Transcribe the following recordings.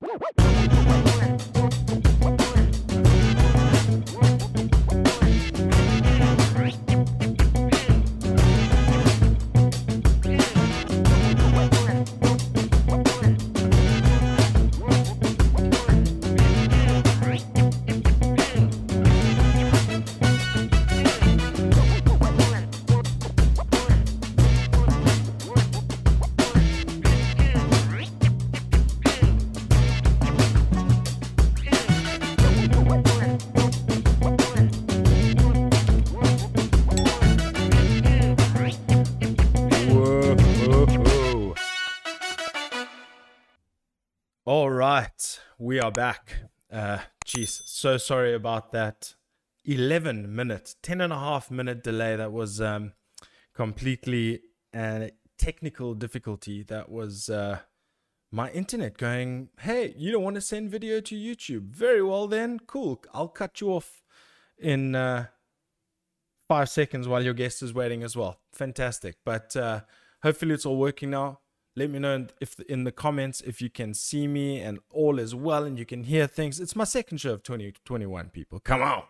All right, we are back. Uh, jeez, so sorry about that. 11 minute, 10 and a half minute delay. That was um, completely a technical difficulty. That was uh, my internet going, hey, you don't want to send video to YouTube. Very well, then. Cool. I'll cut you off in uh, five seconds while your guest is waiting as well. Fantastic. But uh, hopefully it's all working now. Let me know if in the comments if you can see me and all is well and you can hear things. It's my second show of 2021, people. Come on.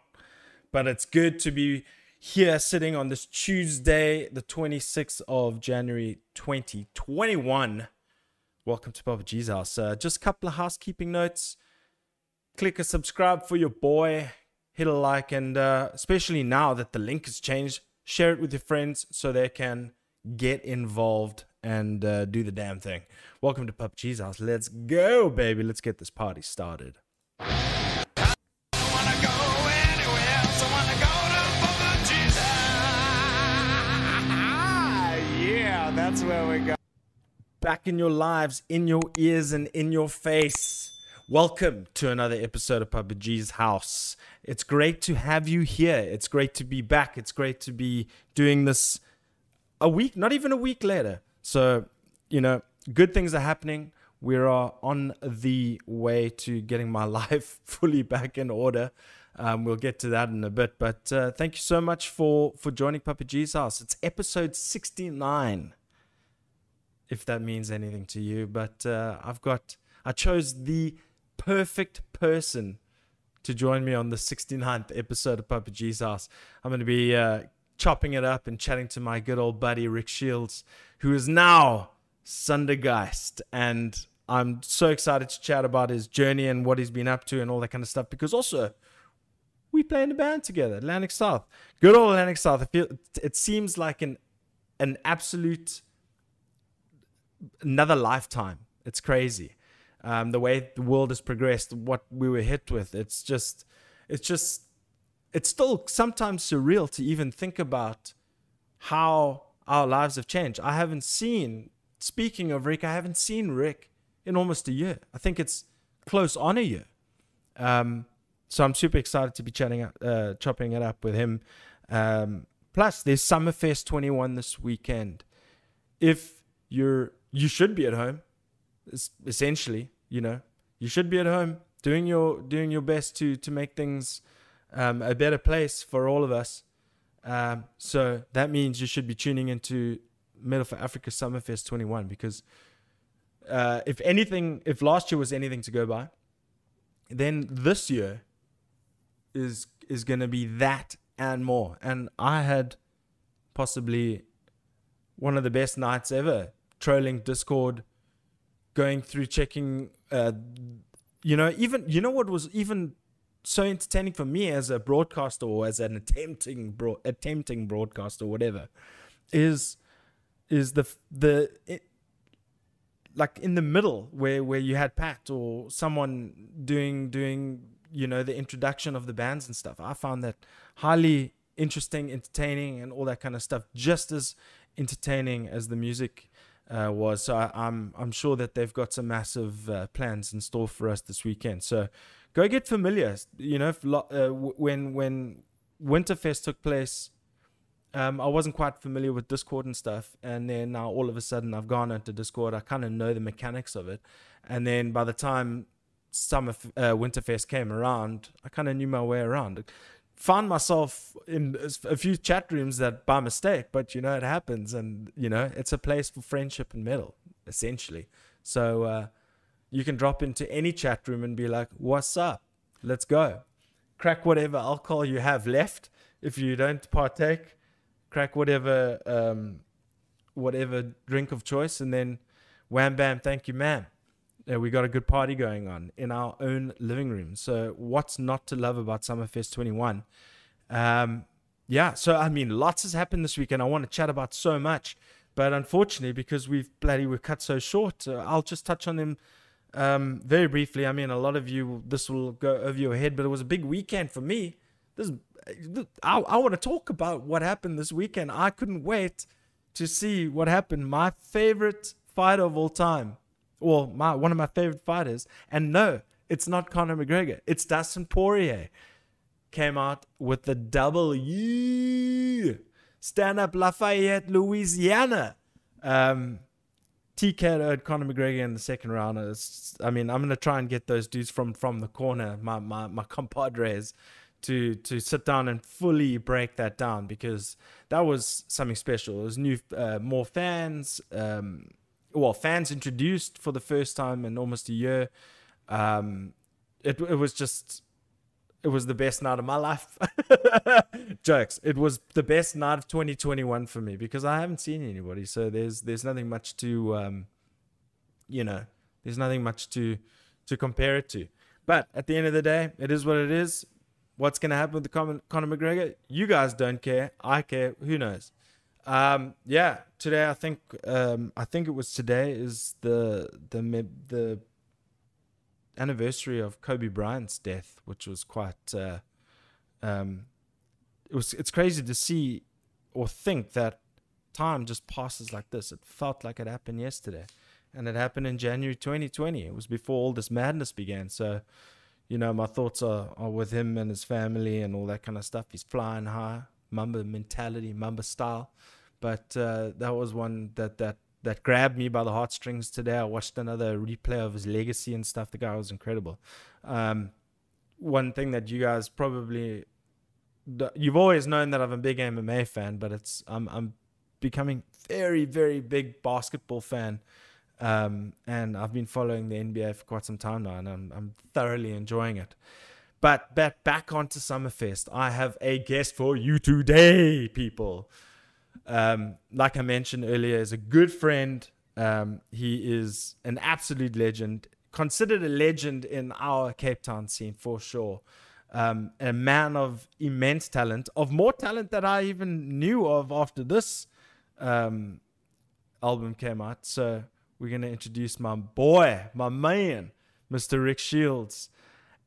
But it's good to be here sitting on this Tuesday, the 26th of January 2021. Welcome to Papa G's house. Uh, just a couple of housekeeping notes. Click a subscribe for your boy hit a like and uh, especially now that the link has changed share it with your friends so they can get involved and uh, do the damn thing. Welcome to Papa G's house. Let's go baby. Let's get this party started. Wanna go anywhere, so wanna go to Papa Jesus. Yeah, that's where we go. back in your lives in your ears and in your face. Welcome to another episode of Papa G's house. It's great to have you here. It's great to be back. It's great to be doing this a week, not even a week later. So, you know, good things are happening. We are on the way to getting my life fully back in order. Um, we'll get to that in a bit. But uh, thank you so much for for joining Papa G's house. It's episode sixty nine, if that means anything to you. But uh, I've got I chose the perfect person to join me on the 69th episode of Papa G's house. I'm going to be uh, chopping it up and chatting to my good old buddy Rick Shields, who is now Sundergeist. And I'm so excited to chat about his journey and what he's been up to and all that kind of stuff because also we play in a band together, Atlantic South. Good old Atlantic South. It seems like an an absolute another lifetime. It's crazy. Um, the way the world has progressed, what we were hit with, it's just, it's just, it's still sometimes surreal to even think about how our lives have changed. I haven't seen, speaking of Rick, I haven't seen Rick in almost a year. I think it's close on a year. Um, so I'm super excited to be chatting, uh, chopping it up with him. Um, plus, there's Summerfest 21 this weekend. If you're, you should be at home essentially you know you should be at home doing your doing your best to to make things um, a better place for all of us. Um, so that means you should be tuning into Metal for Africa Summerfest 21 because uh, if anything if last year was anything to go by then this year is is going to be that and more. And I had possibly one of the best nights ever trolling discord going through checking uh, you know even you know what was even so entertaining for me as a broadcaster or as an attempting bro- attempting broadcaster or whatever is is the the it, like in the middle where where you had Pat or someone doing doing you know the introduction of the bands and stuff I found that highly interesting entertaining and all that kind of stuff just as entertaining as the music uh, was. So I, I'm I'm sure that they've got some massive uh, plans in store for us this weekend. So go get familiar. You know, if, uh, when when Winterfest took place, um, I wasn't quite familiar with Discord and stuff, and then now all of a sudden I've gone into Discord. I kind of know the mechanics of it, and then by the time summer uh, Winterfest came around, I kind of knew my way around found myself in a few chat rooms that by mistake, but you know it happens, and you know it's a place for friendship and metal essentially. So uh, you can drop into any chat room and be like, "What's up? Let's go." Crack whatever alcohol you have left. If you don't partake, crack whatever um, whatever drink of choice, and then wham bam, thank you, ma'am. Yeah, we got a good party going on in our own living room. So what's not to love about Summerfest 21? Um, yeah, so I mean, lots has happened this weekend. I want to chat about so much, but unfortunately, because we've bloody we're cut so short, uh, I'll just touch on them um, very briefly. I mean, a lot of you this will go over your head, but it was a big weekend for me. This, I, I want to talk about what happened this weekend. I couldn't wait to see what happened. My favorite fighter of all time, well, my one of my favorite fighters, and no, it's not Conor McGregor. It's Dustin Poirier came out with the W. Stand up Lafayette, Louisiana. Um, TKO'd Conor McGregor in the second round. I mean, I'm gonna try and get those dudes from from the corner, my my my compadres, to to sit down and fully break that down because that was something special. It was new, uh, more fans. Um, well, fans introduced for the first time in almost a year. Um, it it was just it was the best night of my life. Jokes. It was the best night of 2021 for me because I haven't seen anybody. So there's there's nothing much to um, you know, there's nothing much to to compare it to. But at the end of the day, it is what it is. What's gonna happen with the Conor McGregor? You guys don't care. I care. Who knows? Um, yeah. Today, I think um, I think it was today is the the the anniversary of Kobe Bryant's death, which was quite. Uh, um, it was. It's crazy to see or think that time just passes like this. It felt like it happened yesterday, and it happened in January 2020. It was before all this madness began. So, you know, my thoughts are, are with him and his family and all that kind of stuff. He's flying high, Mamba mentality, Mamba style. But uh, that was one that that that grabbed me by the heartstrings today. I watched another replay of his legacy and stuff. The guy was incredible. Um, one thing that you guys probably you've always known that I'm a big MMA fan, but it's I'm I'm becoming very very big basketball fan. Um, and I've been following the NBA for quite some time now, and I'm I'm thoroughly enjoying it. But back back onto Summerfest, I have a guest for you today, people um, like I mentioned earlier, is a good friend. Um, he is an absolute legend, considered a legend in our Cape Town scene for sure. Um, a man of immense talent, of more talent that I even knew of after this um, album came out. So we're going to introduce my boy, my man, Mr. Rick Shields.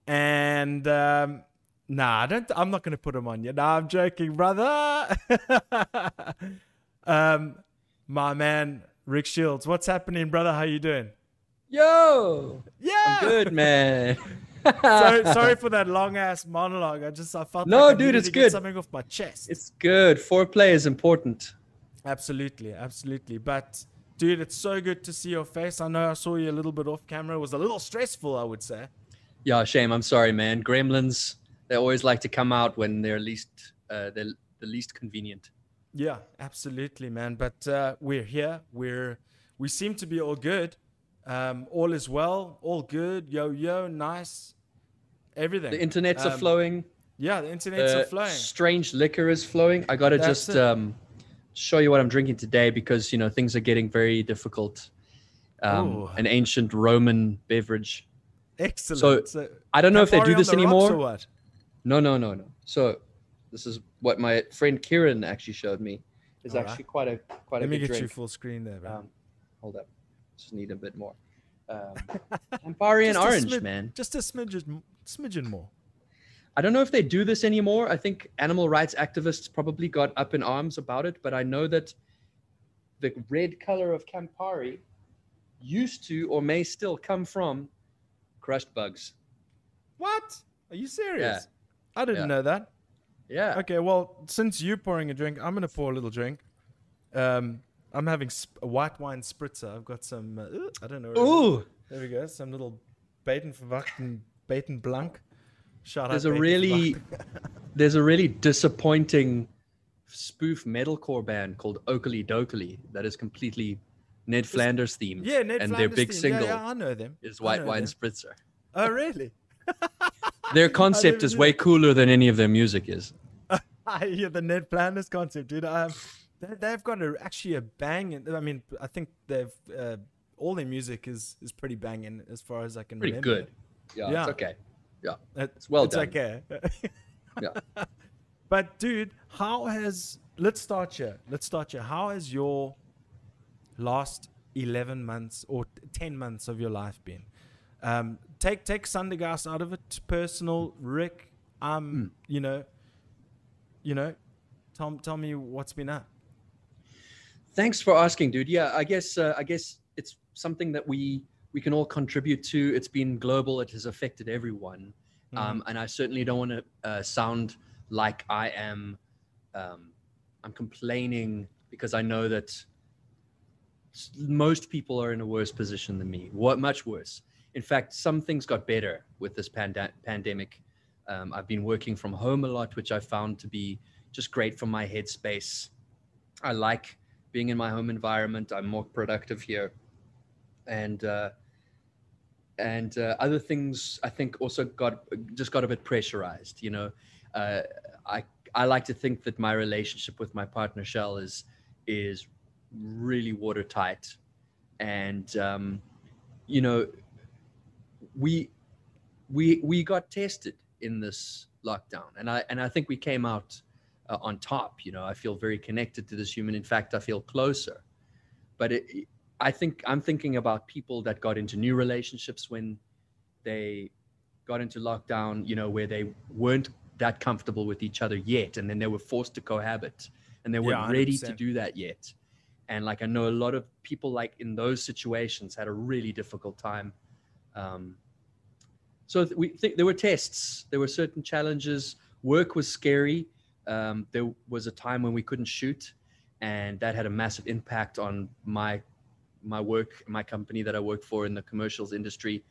And um, Nah, I don't. I'm not going to put him on you. Nah, I'm joking, brother. um, my man, Rick Shields. What's happening, brother? How you doing? Yo, Yeah. I'm good, man. sorry, sorry for that long ass monologue. I just I felt No, like I dude, it's to get good. something off my chest. It's good. Foreplay is important. Absolutely, absolutely. But dude, it's so good to see your face. I know I saw you a little bit off camera. It was a little stressful, I would say. Yeah, shame. I'm sorry, man. Gremlins, they always like to come out when they're least, uh, they're the least convenient. Yeah, absolutely, man. But uh, we're here. We're we seem to be all good. Um, all is well. All good. Yo yo, nice. Everything. The internets are Um, flowing. Yeah, the internet's Uh, are flowing. Strange liquor is flowing. I gotta That's just um, show you what I'm drinking today because you know things are getting very difficult. Um, an ancient Roman beverage. Excellent. so, I don't know if they do this the anymore. No, no, no, no. So this is what my friend Kieran actually showed me. It's All right. actually quite a quite Let a Let me get you full screen there, bro. Um, hold up, just need a bit more. Um, Campari and orange, smid- man. Just a smidgen, smidgen more. I don't know if they do this anymore. I think animal rights activists probably got up in arms about it, but I know that the red color of Campari used to or may still come from crushed bugs. What? Are you serious? Yeah. I didn't Yeah. know that. Yeah. Okay, well, since you're pouring a drink, I'm gonna pour a little drink. Um, I'm having sp- a white wine spritzer. I've got some. Uh, I don't know. what it is. Ooh, There we go. Some little Baden Verwachten Baden Blanc. Shout there's out. a really there's a really disappointing spoof metalcore band called Okilly Dokilly that is completely Ned Flanders themed. Yeah, Ned and Flanders their big theme. single Yeah, yeah, I know them. is White Wine them. Spritzer. Oh, really? Their concept is way cooler than any of their music is. I hear the Ned Flanders concept, dude. Um, they, they've got a, actually a bang. I mean, I think they've uh, all their music is is pretty banging as far as I can Pretty remember. good. Yeah, Yeah. it's okay. Yeah. It's well done. it's done. okay. Yeah. But dude, how has let's start here. Let's start here. How has your last eleven months or ten months of your life been? Um, take take Sundergeist out of it. Personal, Rick. Um, Hmm. you know, you know, tell tell me what's been up. Thanks for asking, dude. Yeah, I guess uh, I guess it's something that we we can all contribute to. It's been global. It has affected everyone, um, and I certainly don't want to uh, sound like I am um, I'm complaining because I know that most people are in a worse position than me. What much worse. In fact, some things got better with this panda- pandemic. Um, I've been working from home a lot, which I found to be just great for my headspace. I like being in my home environment. I'm more productive here, and uh, and uh, other things I think also got just got a bit pressurized. You know, uh, I I like to think that my relationship with my partner Shell is is really watertight, and um, you know, we we we got tested in this lockdown, and I and I think we came out uh, on top. You know, I feel very connected to this human. In fact, I feel closer. But it, I think I'm thinking about people that got into new relationships when they got into lockdown. You know, where they weren't that comfortable with each other yet, and then they were forced to cohabit, and they weren't Yeah, ready to do that yet. And like I know a lot of people like in those situations had a really difficult time. Um, so we think there were tests, there were certain challenges. Work was scary. Um, there was a time when we couldn't shoot, and that had a massive impact on my my work, my company that I work for in the commercials industry.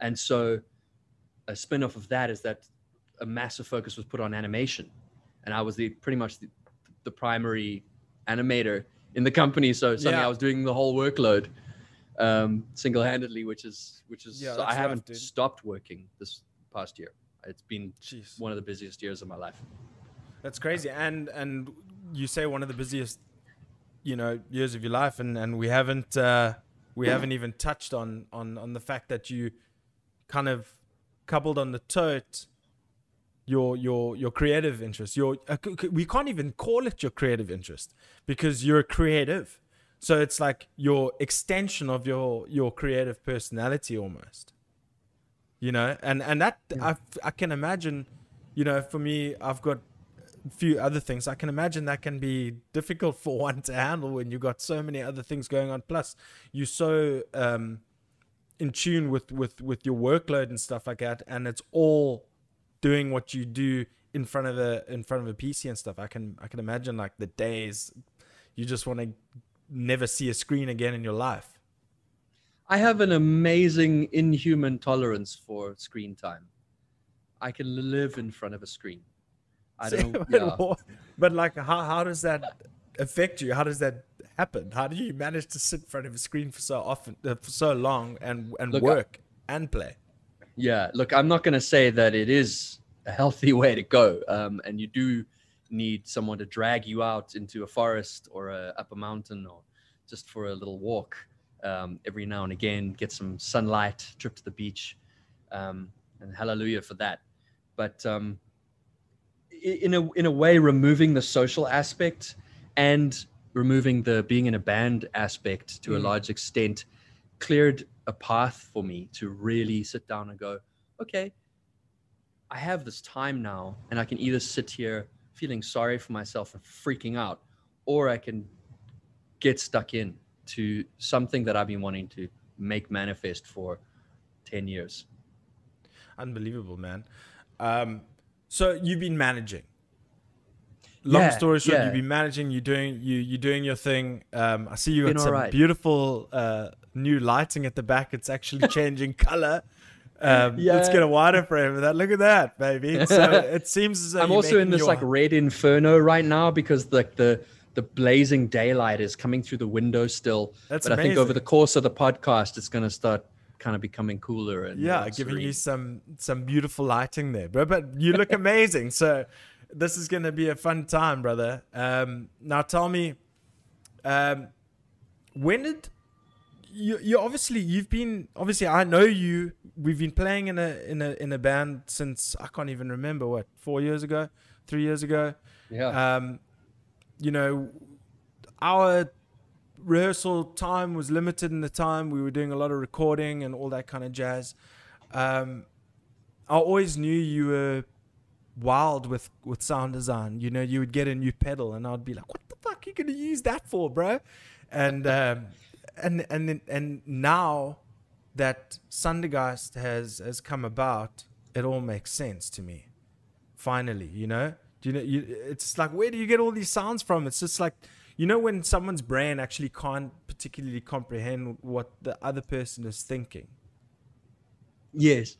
And so, a spin-off of that is that a massive focus was put on animation, and I was the pretty much the, the primary animator in the company. So suddenly Yeah. I was doing the whole workload um, single-handedly, which is which is Yeah, I haven't stopped working this past year. It's been Jeez. one of the busiest years of my life. That's crazy. And and you say one of the busiest, you know, years of your life, and and we haven't uh, we haven't even touched on on on the fact that you kind of coupled on the tote your your your creative interest. Your uh, we can't even call it your creative interest because you're creative. So it's like your extension of your your creative personality almost. You know, and and that I I can imagine, you know, for me I've got a few other things. I can imagine that can be difficult for one to handle when you've got so many other things going on. Plus, you're so um, in tune with with with your workload and stuff like that, and it's all doing what you do in front of a in front of a PC and stuff. I can I can imagine like the days you just want to never see a screen again in your life. I have an amazing inhuman tolerance for screen time. I can live in front of a screen. I don't. but, yeah. but like, how how does that affect you? How does that happen? How do you manage to sit in front of a screen for so often, uh, for so long, and and Look, I- work and play? Yeah, look, I'm not going to say that it is a healthy way to go, um, and you do need someone to drag you out into a forest or a, up a mountain or just for a little walk um, every now and again, get some sunlight, trip to the beach, um, and hallelujah for that. But um, in a in a way, removing the social aspect and removing the being in a band aspect to a Mm. large extent cleared a path for me to really sit down and go, okay, I have this time now, and I can either sit here feeling sorry for myself and freaking out, or I can get stuck in to something that I've been wanting to make manifest for 10 years. Unbelievable, man. Um, so you've been managing. Long Yeah, story short, yeah. you've been managing. You're doing you you're doing your thing. Um, I see you got some alright. beautiful uh, new lighting at the back. It's actually changing color. Um, Let's Yeah. get a wider frame of that. Look at that, baby. So it seems as I'm also in this your- like red inferno right now because like the the blazing daylight is coming through the window still. That's but I think over the course of the podcast, it's going to start kind of becoming cooler and yeah more giving you some some beautiful lighting there bro but you look amazing so this is going to be a fun time brother um now tell me um when did you you obviously you've been obviously i know you we've been playing in a in a in a band since i can't even remember what four years ago three years ago yeah. um, you know, our rehearsal time was limited in the time. We were doing a lot of recording and all that kind of jazz. Um, I always knew you were wild with, with sound design. You know, you would get a new pedal and I'd be like, what the fuck are you going to use that for, bro? And, um, and, and, and now that Sundergeist has, has come about, it all makes sense to me finally you know do you know you, it's like where do you get all these sounds from it's just like you know when someone's brain actually can't particularly comprehend what the other person is thinking yes.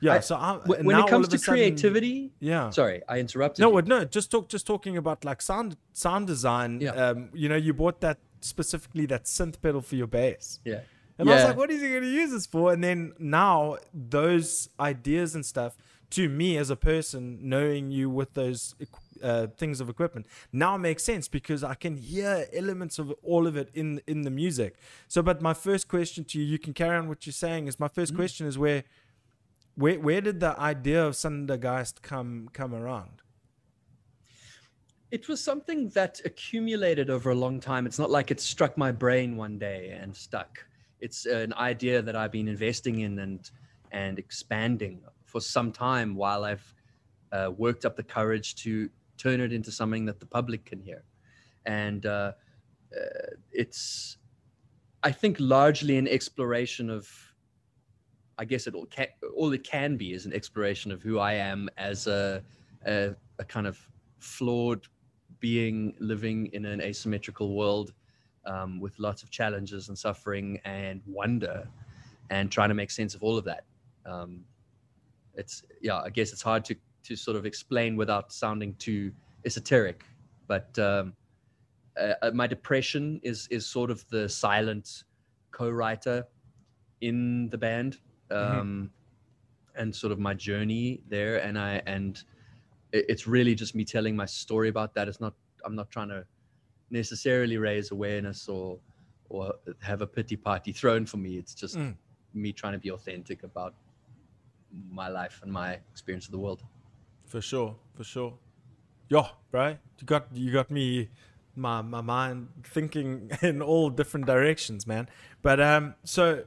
yeah I- so I, when it comes to sudden- creativity, yeah sorry, I interrupted. no you. no just talk just talking about like sound sound design Yeah. um you know you bought that specifically that synth pedal for your bass Yeah. And I was Yeah. like, what is he going to use this for? And then now those ideas and stuff, to me as a person, knowing you with those uh, things of equipment, now makes sense because I can hear elements of all of it in in the music. So, but my first question to you, you can carry on what you're saying. Is my Mm. first question is where, where where did the idea of Sundergeist come come around? It was something that accumulated over a long time. It's not like it struck my brain one day and stuck. It's an idea that I've been investing in and and expanding for some time while I've uh, worked up the courage to turn it into something that the public can hear. And uh, uh, it's, I think, largely an exploration of. I guess it all can, all it can be is an exploration of who I am as a, a, a kind of flawed being living in an asymmetrical world um, with lots of challenges and suffering and wonder and trying to make sense of all of that. Um, it's yeah i guess it's hard to to sort of explain without sounding too esoteric but um, uh, uh, my depression is is sort of the silent co-writer in the band um, and sort of my journey there and i and it's really just me telling my story about that it's not i'm not trying to necessarily raise awareness or or have a pity party thrown for me it's just Mm. me trying to be authentic about my life and my experience of the world For sure, for sure. Yo, bro, you got you got me my my mind thinking in all different directions, man. But um, so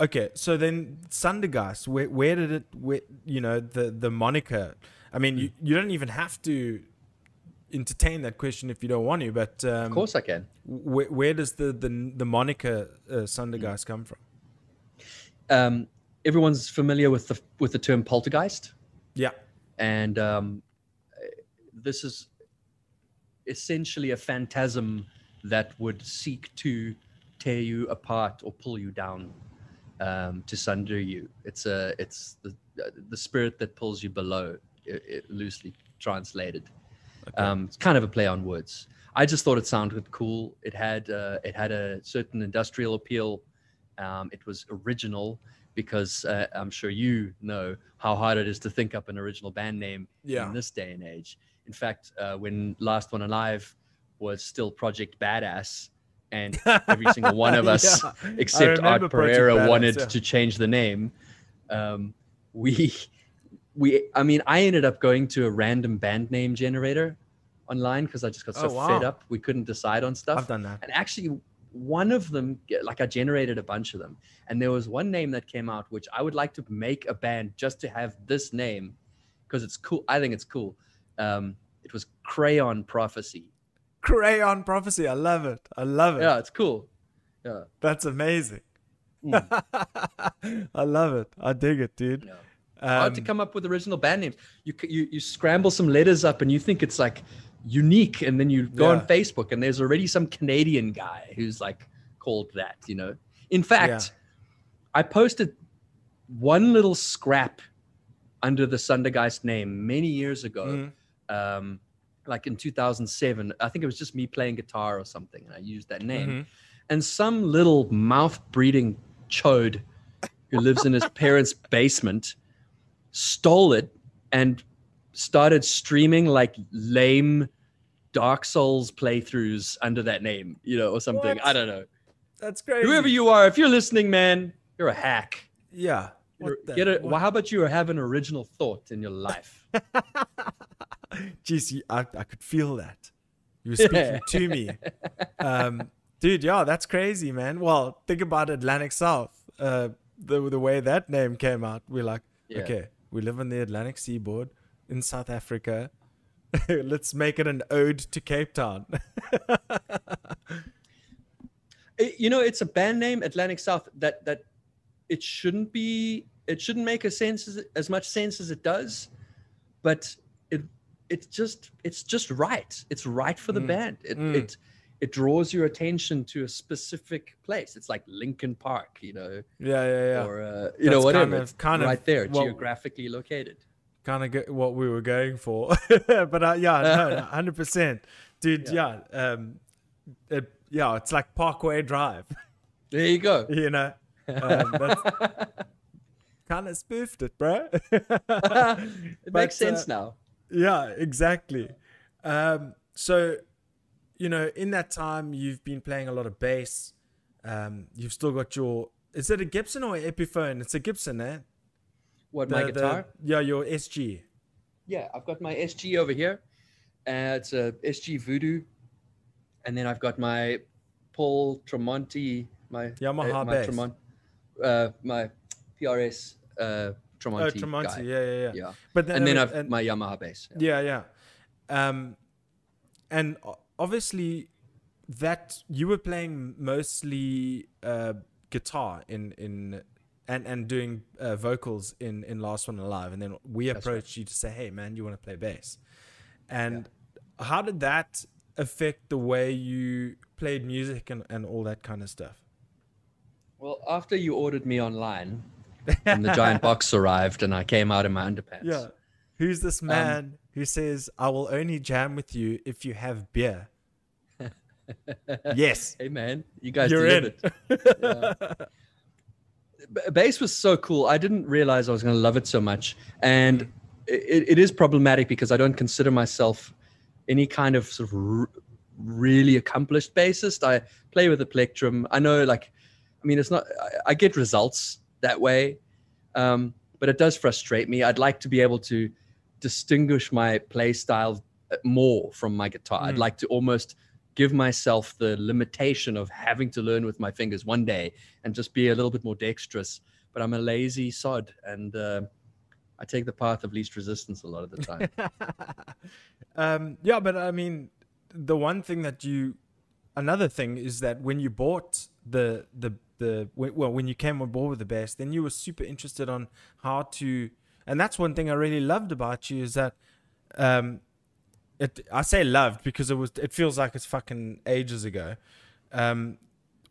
okay, so then Sundergeist, where where did it? Where you know the the moniker? I mean, you you don't even have to entertain that question if you don't want to. But um, of course i can where, where does the the the moniker uh, Sundergeist come from? um, everyone's familiar with the with the term poltergeist Yeah, and um, this is essentially a phantasm that would seek to tear you apart or pull you down um, to sunder you. It's a it's the the spirit that pulls you below, loosely translated. Um, it's kind of a play on words. I just thought it sounded cool. It had uh, it had a certain industrial appeal. Um, it was original because uh, I'm sure you know how hard it is to think up an original band name Yeah. in this day and age. In fact, uh, when Last One Alive was still Project Badass, and every single one of us, Yeah. Except Art Pereira, Badass, wanted yeah. to change the name, um, we we I mean I ended up going to a random band name generator online because I just got so Oh, fed up we couldn't decide on stuff. I've done that. And actually, one of them, like I generated a bunch of them, and there was one name that came out which I would like to make a band just to have this name because it's cool. I think it's cool. Um, it was Crayon Prophecy. Crayon Prophecy. I love it. I love it. Yeah, it's cool. Yeah. That's amazing. Mm. I love it. I dig it, dude. Yeah. Hard to Um, come up with original band names. You, you you scramble some letters up and you think it's like unique, and then you go on Facebook and there's already some Canadian guy who's like called that. You know. In fact, I posted one little scrap under the Sundergeist name many years ago. mhm. Um, like in 2007. I think it was just me playing guitar or something, and I used that name. Mhm. And some little mouth breeding chode who lives in his parents' basement stole it and started streaming like lame Dark Souls playthroughs under that name, you know, or something. I don't know. That's crazy. Whoever you are, if you're listening, man, you're a hack. yeah. What Get it? what- Well, how about you have an original thought in your life? Jeez, I, I could feel that. You were speaking to me. Um, dude, yeah, that's crazy, man. Well, think about Atlantic South. Uh, the, the way that name came out, we're like, Yeah. okay, we live on the Atlantic seaboard in South Africa. Let's make it an ode to Cape Town. It- you know, it's a band name, Atlantic South, that that it shouldn't be. It shouldn't make a sense as, as much sense as it does, but it it's just it's just right. It's right for the Mm, band. It mm. it it draws your attention to a specific place. It's like Linkin Park, you know, yeah, yeah, yeah. or uh, you know That's whatever. kind of- It's kind of right there, what- geographically located. kind of get what we were going for. but uh, yeah, no, hundred percent, dude. Yeah, um, it, yeah, it's like Parkway Drive. There you go. you know, um, kind of spoofed it, bro. it But, makes sense uh, now. yeah, exactly. Um, so, you know, in that time, you've been playing a lot of bass. Um, you've still got your. Is it a Gibson or an Epiphone? It's a Gibson, eh? What The- my the- guitar? yeah, your SG. Yeah, I've got my SG over here. Uh, it's a SG Voodoo, and then I've got my Paul Tremonti, my Yamaha uh, my bass. Tremont, uh, my PRS uh, Tremonti. Oh, Tremonti. guy. Yeah, yeah, yeah. yeah. But then, And then uh, I've and- my Yamaha bass. Yeah. Yeah, yeah. Um, and o- obviously, that you were playing mostly uh, guitar in in and and doing uh, vocals in in Last One Alive, and then we That's right. approached you to say, "Hey, man, you want to play bass?" And how did that affect the way you played music and and all that kind of stuff? Well, after you ordered me online, and the giant box arrived, and I came out in my underpants. Yeah. Who's this man who says, "I will only jam with you if you have beer"? yes. Hey man, you guys You're in. Yeah. Bass was so cool. I didn't realize I was going to love it so much, and it, it is problematic because I don't consider myself any kind of sort of r- really accomplished bassist. I play with a plectrum. I know, like, I mean, it's not. I, I get results that way, um, but it does frustrate me. I'd like to be able to distinguish my play style uh, more from my guitar. I'd Mm. like to almost give myself the limitation of having to learn with my fingers one day and just be a little bit more dexterous. But I'm a lazy sod, and uh, I take the path of least resistance a lot of the time. um, yeah, but I mean, the one thing that you, another thing is that when you bought the the the well when you came on board with the bass, then you were super interested on how to, and that's one thing I really loved about you is that, um, it I say loved because it was it feels like it's fucking ages ago, um,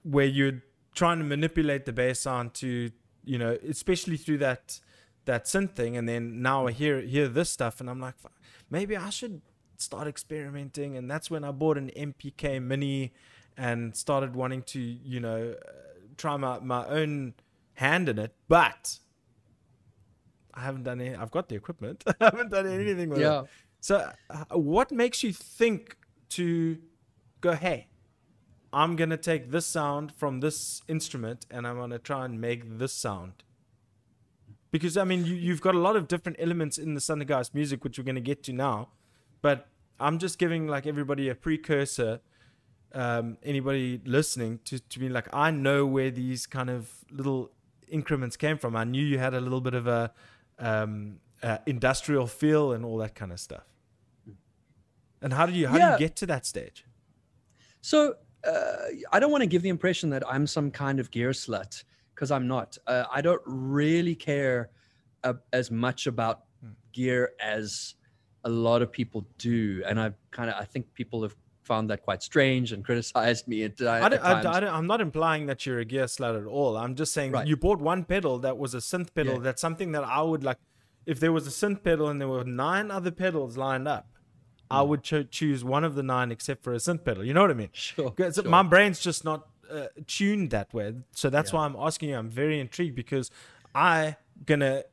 where you're trying to manipulate the bass sound to you know especially through that that synth thing. And then now I hear hear this stuff and I'm like maybe I should start experimenting. And that's when I bought an MPK mini and started wanting to you know uh, try my, my own hand in it. But I haven't done any I've got the equipment. I haven't done anything with yeah. it so uh, what makes you think to go hey I'm gonna take this sound from this instrument and I'm gonna try and make this sound? Because I mean you, you've got a lot of different elements in the Sundergeist music which we're going to get to now but I'm just giving like everybody a precursor um, anybody listening to, to be like I know where these kind of little increments came from. I knew you had a little bit of a um, uh, industrial feel and all that kind of stuff. And how do you how do you get to that stage? So uh, I don't want to give the impression that I'm some kind of gear slut because I'm not. Uh, I don't really care uh, as much about gear as a lot of people do, and I kind of I think people have found that quite strange and criticized me at, uh, I at don't, I, times. I don't, I'm not implying that you're a gear slut at all. I'm just saying Right. you bought one pedal that was a synth pedal. Yeah. That's something that I would like. If there was a synth pedal and there were nine other pedals lined up, I would cho- choose one of the nine except for a synth pedal. You know what I mean? Sure. sure. My brain's just not uh, tuned that way. So that's Yeah. why I'm asking you. I'm very intrigued because I gonna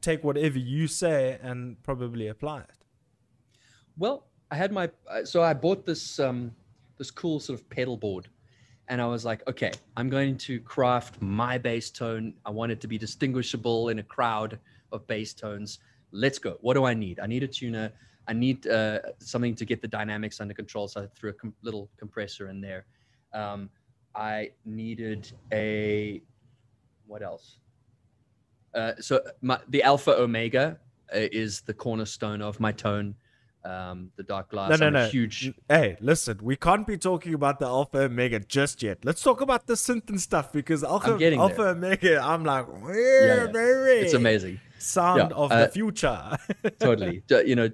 take whatever you say and probably apply it. Well, I had my uh, so I bought this um this cool sort of pedal board, and I was like, okay, I'm going to craft my bass tone. I want it to be distinguishable in a crowd of bass tones. Let's go. What do I need? I need a tuner. I need uh, something to get the dynamics under control. So I threw a com- little compressor in there. Um, I needed a what else? Uh, so my, the Alpha Omega uh, is the cornerstone of my tone. Um, the Darkglass. No, no, no. Huge. Hey, listen, we can't be talking about the Alpha Omega just yet. Let's talk about the synth and stuff because Alpha, getting Alpha there. Omega, I'm like, yeah, yeah. baby. It's amazing. Sound Yeah, of uh, the future. totally. You know,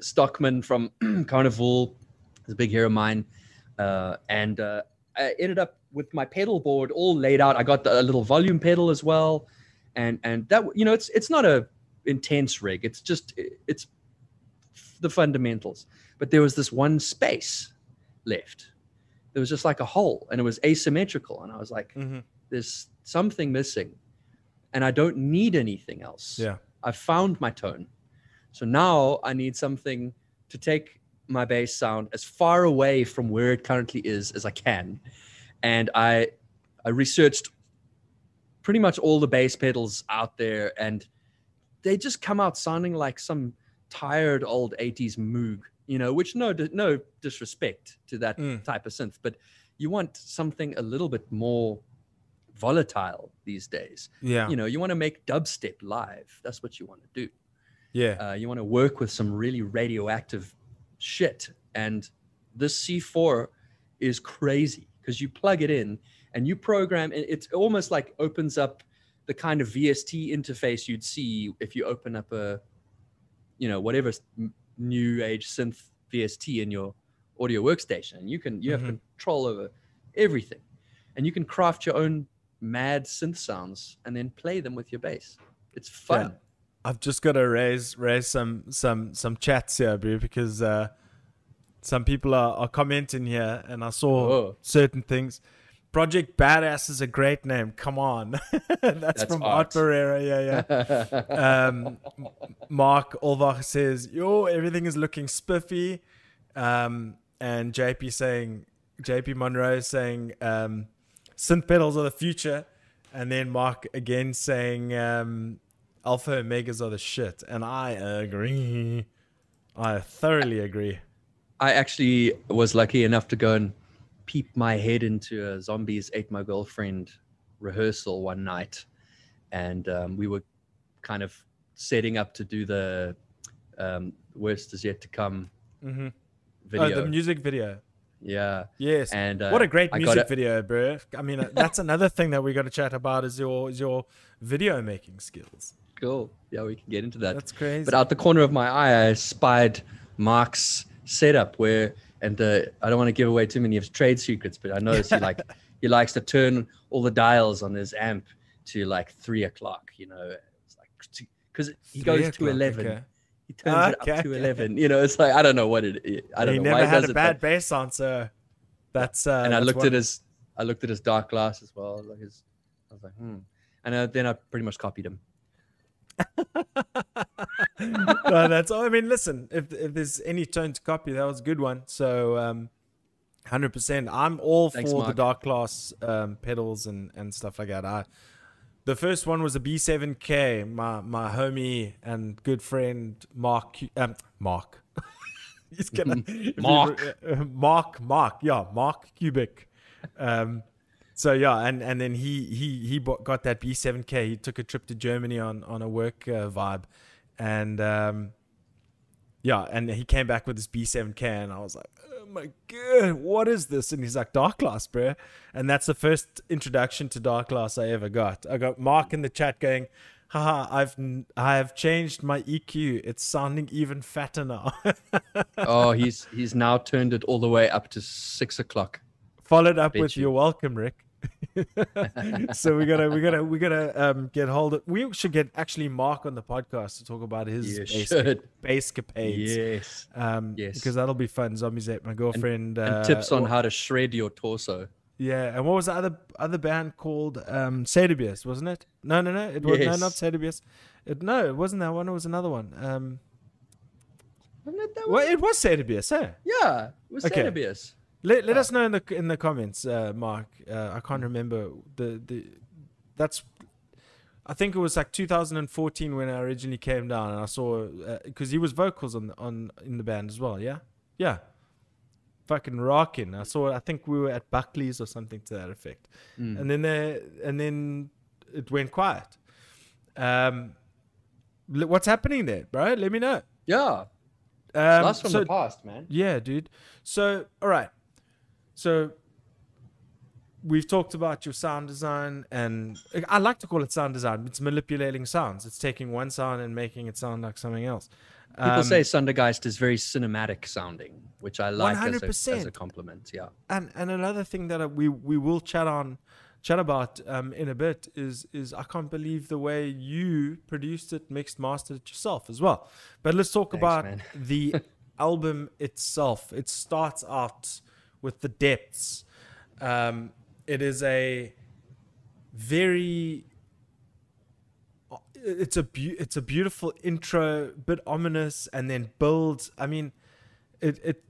Stockman from Carnival is a big hero of mine, uh, and uh, I ended up with my pedal board all laid out. I got the, a little volume pedal as well, and and that you know, it's it's not a intense rig. It's just it's the fundamentals. But there was this one space left. There was just like a hole, and it was asymmetrical, and I was like, Mhm. there's something missing, and I don't need anything else. Yeah. I found my tone. So now I need something to take my bass sound as far away from where it currently is as I can. And I I researched pretty much all the bass pedals out there and they just come out sounding like some tired old 80s moog, you know, which no no disrespect to that Mm. type of synth, but you want something a little bit more volatile these days Yeah. you know you want to make dubstep live that's what you want to do yeah. uh, you want to work with some really radioactive shit and this c4 is crazy because you plug it in and you program it. it's almost like opens up the kind of vst interface you'd see if you open up a you know whatever new age synth vst in your audio workstation you can you have Mhm. control over everything and you can craft your own mad synth sounds and then play them with your bass it's fun I've just got to raise raise some some some chats here, bro, because uh, some people are, are commenting here, and I saw Whoa. certain things. Project Badass is a great name. Come on, that's, That's from art. Art Pereira. Yeah, yeah. um, Mark Olvach says, "Yo, everything is looking spiffy," um, and JP saying, JP Monroe saying, um, "Synth pedals are the future," and then Mark again saying, um, "Alpha Omegas are the shit," and I agree. I thoroughly agree. I actually was lucky enough to go and peep my head into a Zombies Ate My Girlfriend rehearsal one night. And um, we were kind of setting up to do the um, Worst Is Yet to Come Mm-hmm. video. Oh, the music video. yeah. Yes. And uh, what a great I music video, bro. I mean, uh, that's another thing that we got to chat about is your is your video making skills. Cool. Yeah, we can get into that. That's crazy. But out the corner of my eye, I spied Mark's setup where, and uh, I don't want to give away too many of his trade secrets, but I noticed he like he likes to turn all the dials on his amp to like three o'clock. You know, it's like because he Three goes to eleven. okay. He turns it Okay, up to okay. eleven. You know, it's like I don't know what it. is. I don't he know never why he had does a it, bad bass answer. That's uh, and I looked one- at his, I looked at his Darkglass as well. Like his, I was like, hmm. And uh, then I pretty much copied him. no, that's all. I mean, listen, if if there's any tone to copy, that was a good one. So, um, hundred percent. I'm all Thanks, for the Darkglass um, pedals and and stuff like that. I, the first one was a B7K. My my homie and good friend Mark. Um, Mark. He's gonna Mark. uh, Mark. Mark. Yeah, Mark Cubic. Um, so yeah, and and then he he he bought, got that B7K. He took a trip to Germany on on a work uh, vibe, and um, yeah, and he came back with this B7K, and I was like, oh my god, what is this? And he's like, Darkglass, bro, and that's the first introduction to Darkglass I ever got. I got Mark in the chat going. Haha, I've I have changed my EQ. It's sounding even fatter now. oh, he's he's now turned it all the way up to six o'clock. Followed up with you. "You're welcome, Rick." so we gotta we gotta we gotta um get hold of we should get actually mark on the podcast to talk about his should. bass capades Yes. um Yes. because that'll be fun zombies ate my girlfriend uh, and tips on wha- how to shred your torso. yeah and what was the other other band called um Sadibius, wasn't it no no no it was no not Sadibius. it no it wasn't that one it was another one um Wasn't it that well one? it was Sadibius, eh Yeah, it was Okay. Cannabis. Let, let us know in the in the comments, uh, Mark. Uh, I can't remember the the. That's, I think it was like 2014 when I originally came down and I saw because he was vocals on on in the band as well. Yeah, yeah, fucking rocking. I saw. I think we were at Buckley's or something to that effect, Mm. and then they, and then it went quiet. Um, what's happening there, bro? Let me know. Yeah, Um, that's from so- the past, man. yeah, dude. So, all right. So, we've talked about your sound design, and I like to call it sound design. It's manipulating sounds. It's taking one sound and making it sound like something else. People Um, say Sundergeist is very cinematic sounding, which I like as a, as a compliment. Yeah. and and another thing that we we will chat on chat about um, in a bit is is I can't believe the way you produced it, mixed, mastered it yourself as well. But let's talk Thanks, about the album itself. It starts out with the depths. Um, it is a very it's a beau- it's a beautiful intro, bit ominous, and then builds. I mean, it it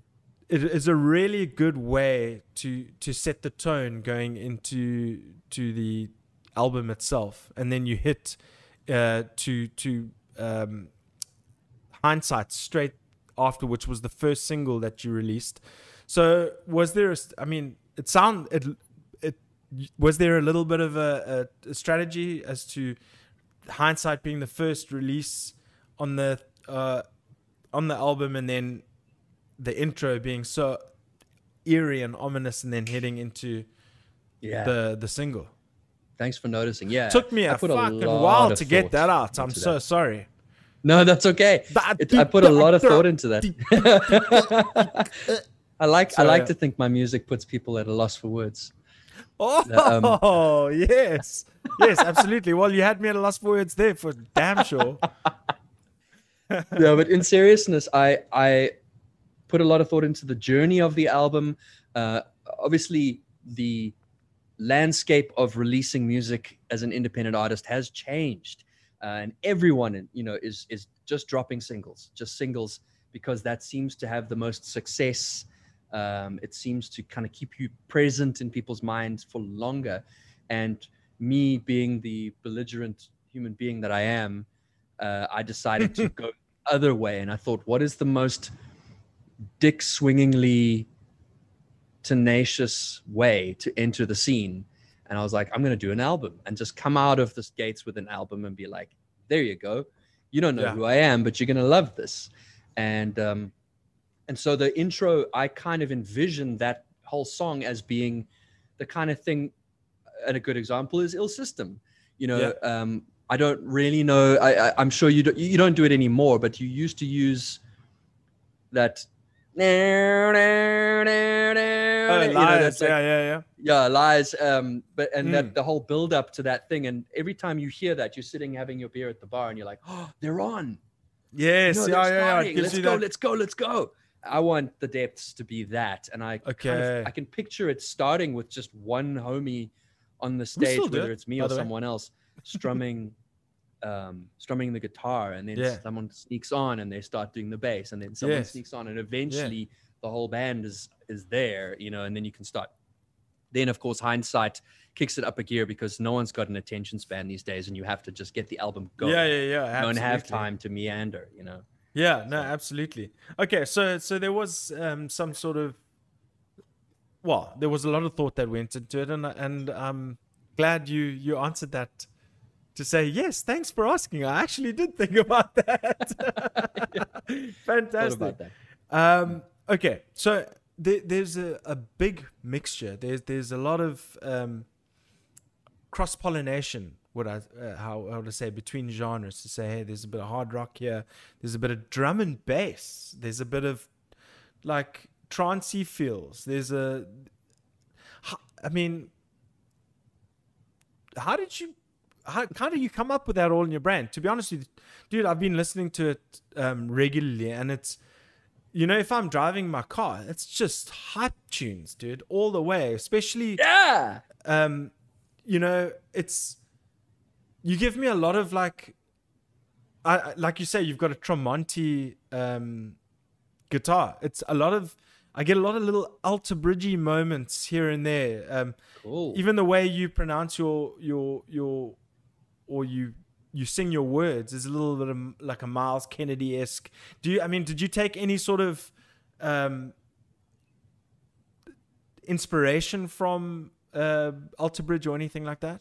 it is a really good way to to set the tone going into to the album itself, and then you hit uh, to to um, hindsight straight after, which was the first single that you released. So was there? A, I mean, it sound it it was there a little bit of a, a, a strategy as to hindsight being the first release on the uh, on the album, and then the intro being so eerie and ominous, and then heading into Yeah. the the single. Thanks for noticing. Yeah. It took me I a fucking lot while to get that out. I'm so that. sorry. No, that's okay. It, I put a lot of thought into that. I like I like to think my music puts people at a loss for words. Oh yes, yes, absolutely. Well, you had me at a loss for words there for damn sure. yeah, but in seriousness, I I put a lot of thought into the journey of the album. Uh, obviously, the landscape of releasing music as an independent artist has changed, uh, and everyone, you know, is is just dropping singles, just singles, because that seems to have the most success. Um, it seems to kind of keep you present in people's minds for longer, and me being the belligerent human being that I am, uh, I decided to go the other way. And I thought, what is the most dick swingingly tenacious way to enter the scene? And I was like, I'm going to do an album and just come out of the gates with an album and be like, there you go. You don't know Yeah. who I am, but you're going to love this. And, um, and so the intro, I kind of envisioned that whole song as being the kind of thing. And a good example is Ill System. You know, um, I don't really know. I, I, I'm sure you don't, you don't do it anymore, but you used to use that. Oh, you know, that's like- yeah, yeah, yeah. yeah lies um but and Mm. that the whole build up to that thing and every time you hear that you're sitting having your beer at the bar and you're like oh they're on Yes, no, yeah, yeah, yeah. starting. It gives let's go that- let's go let's go i want the depths to be that and i kind Okay. of, i can picture it starting with just one homie on the stage whether it, it's me or the way. someone else strumming um strumming the guitar and then Yeah. someone sneaks on and they start doing the bass and then someone Yes. sneaks on and eventually the whole band is is there you know and then you can start then of course hindsight kicks it up a gear because no one's got an attention span these days and you have to just get the album going Yeah, yeah, yeah. you don't have time to meander you know Yeah, no, absolutely. Okay, so so there was um, some sort of well, there was a lot of thought that went into it, and and I'm glad you you answered that to say yes. Thanks for asking. I actually did think about that. Fantastic. about that Um, okay, so there, there's a, a big mixture. There's there's a lot of um, cross pollination. What I uh, how how to say between genres to say hey, there's a bit of hard rock here. There's a bit of drum and bass. There's a bit of like trancey feels. There's a, I mean, how did you how, how do you come up with that all in your brain? To be honest with you, dude, I've been listening to it um, regularly, and it's you know if I'm driving my car, it's just hype tunes, dude, all the way. Especially Yeah. um, you know, it's you give me a lot of like, I like you say, you've got a Tremonti um, guitar. It's a lot of I get a lot of little alter bridgey moments here and there. Um, Cool. even the way you pronounce your your your or you you sing your words is a little bit of like a Myles Kennedy esque. Do you? I mean, did you take any sort of um, inspiration from uh, Alter Bridge or anything like that?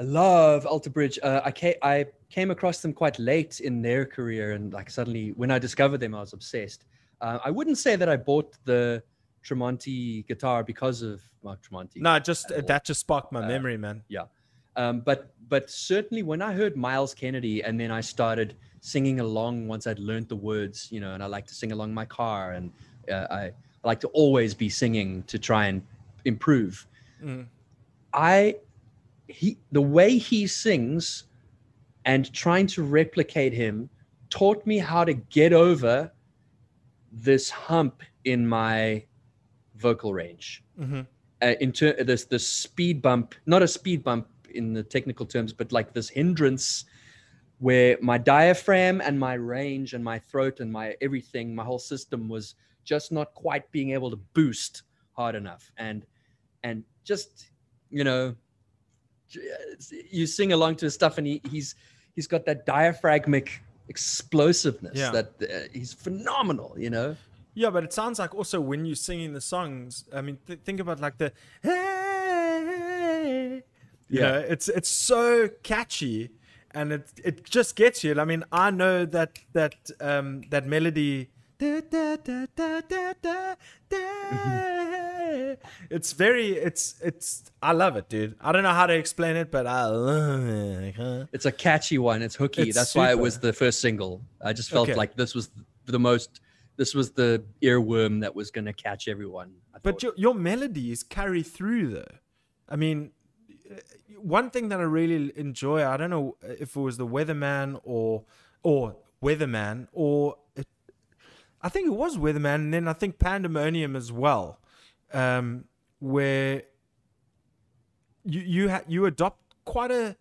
I love Alter Bridge. Uh, I came I came across them quite late in their career, and like suddenly when I discovered them, I was obsessed. Uh, I wouldn't say that I bought the Tremonti guitar because of Mark Tremonti. No, just all. that just sparked my Uh, memory, man. Yeah. Um, but but certainly when I heard Myles Kennedy and then I started singing along once I'd learned the words, you know, and I like to sing along my car and uh, I, I like to always be singing to try and improve. Mm. I he the way he sings and trying to replicate him taught me how to get over this hump in my vocal range hmm uh, in ter- this this speed bump, not a speed bump in the technical terms, but like this hindrance where my diaphragm and my range and my throat and my everything, my whole system was just not quite being able to boost hard enough. And and just you know, you sing along to his stuff, and he, he's he's got that diaphragmic explosiveness Yeah. that uh, he's phenomenal. You know. Yeah, but it sounds like also when you're singing the songs. I mean, th- think about like the hey, Yeah. know, it's it's so catchy, and it it just gets you. I mean, I know that that um that melody. Da, da, da, da, da, da, da. It's very, it's, it's. I love it, dude. I don't know how to explain it, but I love it. Huh? It's a catchy one. It's hooky. It's That's why it was the first single. I just felt Okay. like this was the most. This was the earworm that was going to catch everyone. But your, your melodies carry through, though. I mean, one thing that I really enjoy, I don't know if it was the Weatherman or or Weatherman or I think it was Weatherman, and then I think Pandemonium as well, um, where you you ha- you adopt quite a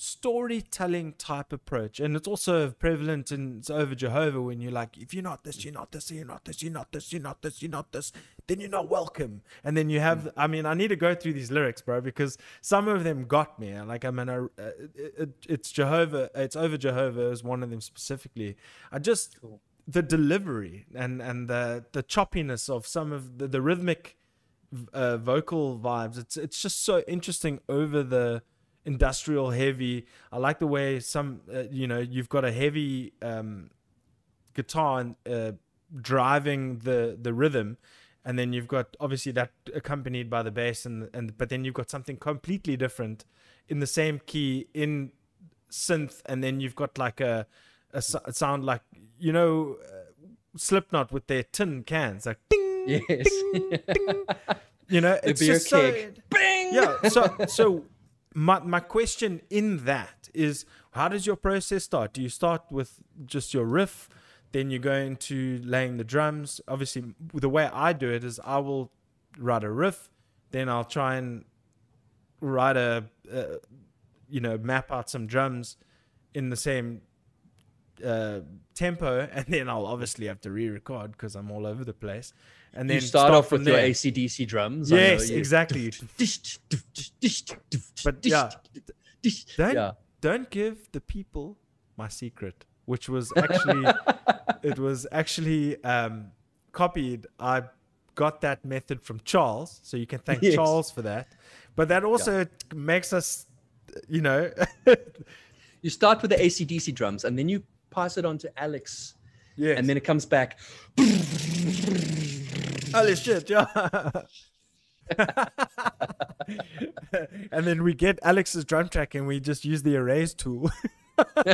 storytelling type approach and it's also prevalent in it's over jehovah when you're like if you're not this you're not this you're not this you're not this you're not this you're not this then you're not welcome. And then you have i mean i need to go through these lyrics bro because some of them got me. Like i mean I, uh, it, it, it's jehovah it's over jehovah is one of them specifically. I just Cool. The delivery and and the the choppiness of some of the, the rhythmic uh, vocal vibes. It's it's just so interesting over the industrial heavy. I like the way some uh, you know you've got a heavy um, guitar and, uh, driving the the rhythm, and then you've got obviously that accompanied by the bass and and but then you've got something completely different in the same key in synth, and then you've got like a a, a sound like you know. Uh, Slipknot with their tin cans, like ding, Yes. ding, ding. You know, the it's just so, keg. Bing! yeah. So, so my my question in that is, how does your process start? Do you start with just your riff, then you go into laying the drums? Obviously, the way I do it is I will write a riff, then I'll try and write a, uh, you know, map out some drums in the same uh, tempo, and then I'll obviously have to re-record because I'm all over the place. And then you start, off with your there. ACDC drums. Yes, exactly. But yeah, Don't Yeah. don't give the people my secret, which was actually it was actually um, copied. I got that method from Charles, so you can thank Yes. Charles for that. But that also makes us, you know, You start with the ACDC drums and then you pass it on to Alex. yeah. And then it comes back. holy shit, yeah. and then we get Alex's drum track and we just use the erase tool.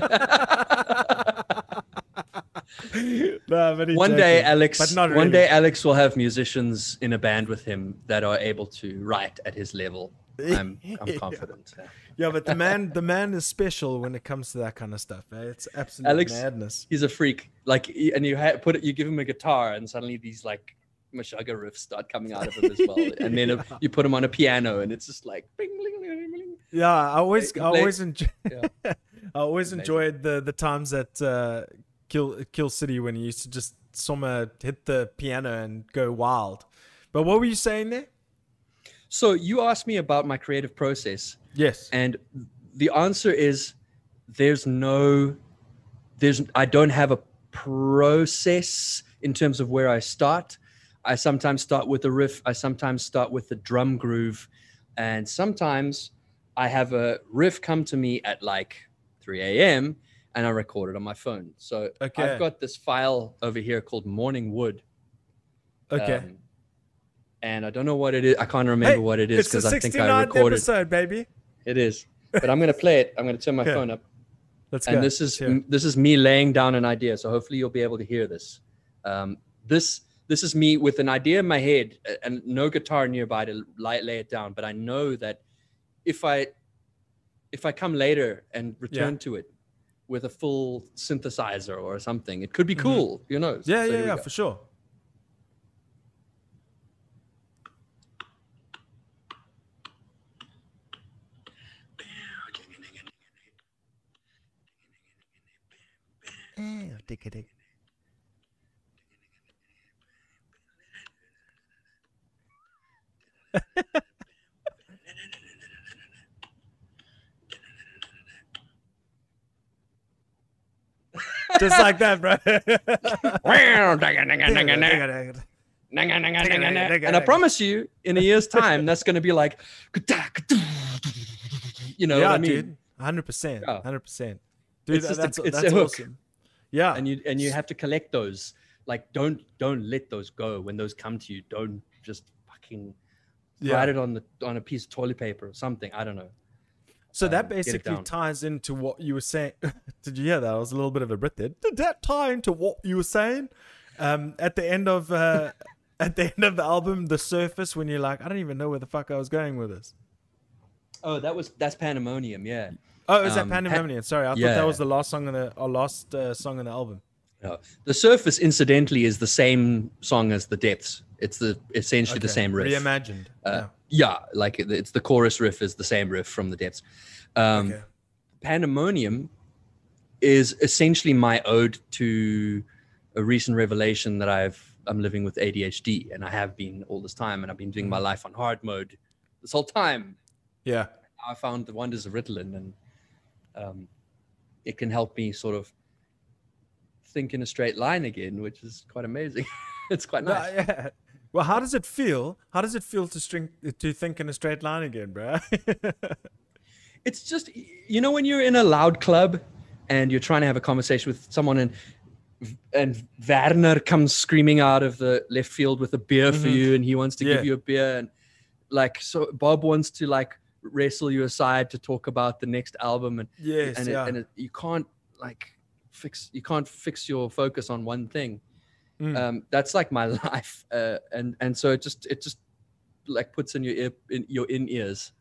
no, One day. Alex. One really. day, Alex will have musicians in a band with him that are able to write at his level. I'm I'm confident. Yeah. But the man, the man is special when it comes to that kind of stuff. Eh? It's absolute Alex- madness. He's a freak. Like, and you ha- put it, you give him a guitar, and suddenly these like Meshuggah riffs start coming out of him as well. And then Yeah. you put him on a piano, and it's just like bling, bling, bling, bling. Yeah, I always, I always enjoy. Yeah. I always Amazing. enjoyed the the times at uh, Kill Kill City when he used to just somewhere hit the piano and go wild. But what were you saying there? So you asked me about my creative process, Yes. and the answer is there's no, there's I don't have a process in terms of where I start. I sometimes start with a riff. I sometimes start with the drum groove, and sometimes I have a riff come to me at like 3 a.m. and I record it on my phone. So Okay. I've got this file over here called Morning Wood. Okay. um, and I don't know what it is. I can't remember Hey, what it is because I think I 69th recorded. episode, baby. It is, but I'm gonna play it. I'm gonna turn my Okay. phone up, Let's and go. this is Let's hear it. m- this is me laying down an idea. So hopefully you'll be able to hear this. Um, this this is me with an idea in my head and no guitar nearby to lay, lay it down. But I know that if I if I come later and return to it with a full synthesizer or something, it could be cool. You know? Mm-hmm. Yeah, So yeah, yeah, go. for sure. Just like that, bro. and I promise you, in a year's time, that's going to be like, you know yeah, what I mean? dude. Hundred percent. Hundred percent. Dude, It's just a- that's it's a that's hook. awesome. Yeah. And you and you have to collect those. Like, don't don't let those go when those come to you. Don't just fucking yeah. write it on the on a piece of toilet paper or something. I don't know. So um, that basically ties into what you were saying. Did you hear that? I was a little bit of a Brit there. Did that tie into what you were saying? Um, at the end of uh, at the end of the album, The Surface, when you're like, I don't even know where the fuck I was going with this. Oh, that was that's pandemonium. Yeah. Oh, is Um, that pa- Pandemonium? Sorry, I thought that was the last song on the our last uh, song on the album. No. The surface, incidentally, is the same song as the depths. It's the essentially the same riff. Reimagined. Uh, yeah, like it's the chorus riff is the same riff from the depths. Um, yeah. okay. Pandemonium is essentially my ode to a recent revelation that I've I'm living with ADHD and I have been all this time and I've been doing my life on hard mode this whole time. Yeah. I found the wonders of Ritalin and um, it can help me sort of think in a straight line again, which is quite amazing. it's quite No, nice. yeah. Well, how does it feel? How does it feel to string to think in a straight line again, bro? it's just you know when you're in a loud club and you're trying to have a conversation with someone and and Werner comes screaming out of the left field with a beer for Mhm. you and he wants to Yeah. give you a beer and like so Bob wants to like wrestle you aside to talk about the next album and yes, and, yeah. it, and it, you can't like fix you can't fix your focus on one thing Mm. um that's like my life uh, and and so it just it just like puts in your ear in your in ears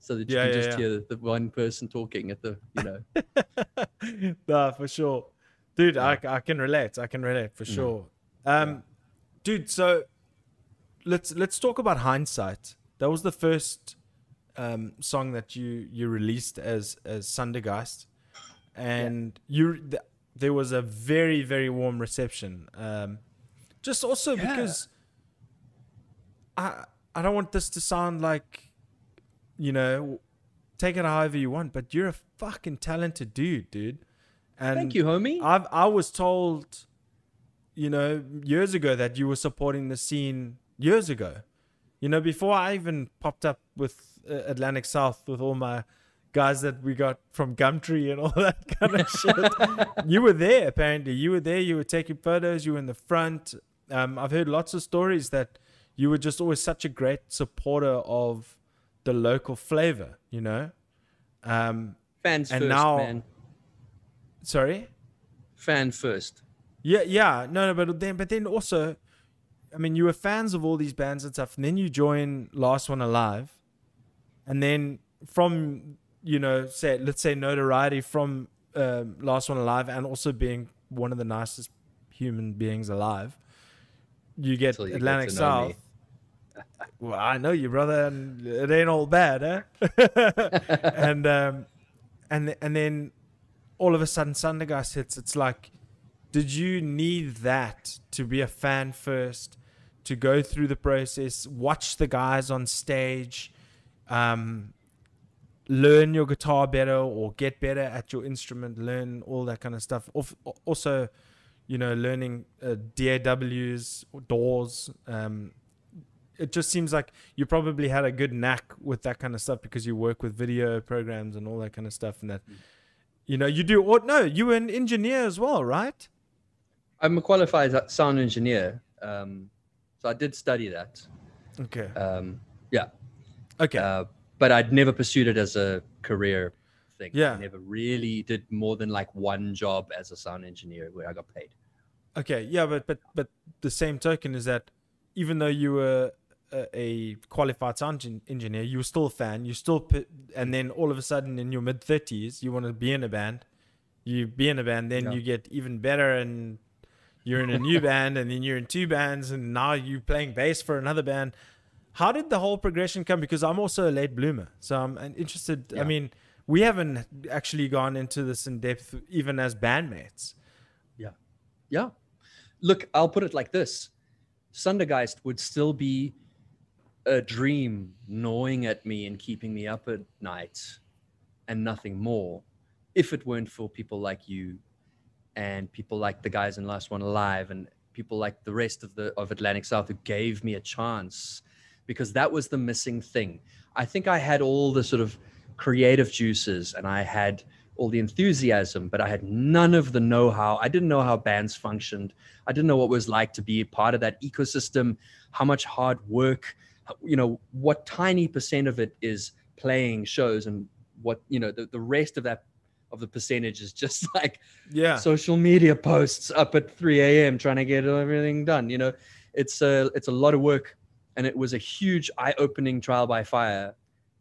so that you Yeah, can yeah, just yeah. hear the one person talking at the you know nah, for sure, dude. I, I can relate. I can relate for Mm. sure. Um, dude. So let's let's talk about hindsight. That was the first um song that you you released as as Sundergeist, and you th- there was a very very warm reception. Um, just also Yeah. because I I don't want this to sound like you know take it however you want, but you're a fucking talented dude, dude. And thank you homie I've I was told, you know, years ago that you were supporting the scene years ago. You know, before I even popped up with Atlantic South with all my guys that we got from Gumtree and all that kind of shit. you were there apparently. You were there. You were taking photos. You were in the front. Um, I've heard lots of stories that you were just always such a great supporter of the local flavor. You know. Um, fans and first now- man sorry. fan first Yeah, yeah, no, no, but then, but then also, I mean, you were fans of all these bands and stuff, and then you join Last One Alive, and then from you know say let's say notoriety from um, Last One Alive and also being one of the nicest human beings alive, you get you Atlantic me. South. well, I know you, brother, and it ain't all bad, eh? and um, and and then all of a sudden, Sundergeist hits. It's like, did you need that to be a fan first, to go through the process, watch the guys on stage, um, learn your guitar better or get better at your instrument, learn all that kind of stuff. Also, you know, learning uh, DAWs, doors. Um, it just seems like you probably had a good knack with that kind of stuff because you work with video programs and all that kind of stuff. And that, you know, you do. Or no, you were an engineer as well, right? I'm a qualified sound engineer, um, so I did study that. Okay. Um, yeah, Okay. uh, but I'd never pursued it as a career thing. Yeah. I never really did more than like one job as a sound engineer where I got paid. Okay, yeah, but but but the same token is that even though you were a, a qualified sound en- engineer, you were still a fan. You still, p- and then all of a sudden in your mid thirties, you want to be in a band. You be in a band, then Yeah. you get even better, and you're in a new band, and then you're in two bands, and now you're playing bass for another band. How did the whole progression come? Because I'm also a late bloomer, so I'm interested. I mean, we haven't actually gone into this in depth, even as bandmates. Yeah, yeah. Look, I'll put it like this Sundergeist would still be a dream gnawing at me and keeping me up at night and nothing more if it weren't for people like you and people like the guys in Last One Alive and people like the rest of the of Atlantic South who gave me a chance because that was the missing thing. I think I had all the sort of creative juices and I had all the enthusiasm, but I had none of the know-how. I didn't know how bands functioned. I didn't know what it was like to be a part of that ecosystem, how much hard work, you know, what tiny percent of it is playing shows and what, you know, the, the rest of that of the percentage is just like Yeah, social media posts up at 3 a.m. trying to get everything done. You know, it's a it's a lot of work, and it was a huge eye-opening trial by fire.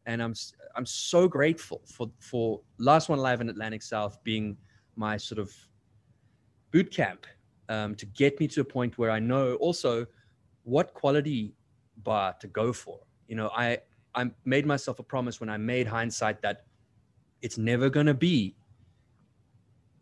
And I'm I'm so grateful for for Last One Live in Atlantic South being my sort of boot camp um, to get me to a point where I know also what quality bar to go for. You know, I I made myself a promise when I made hindsight that it's never gonna be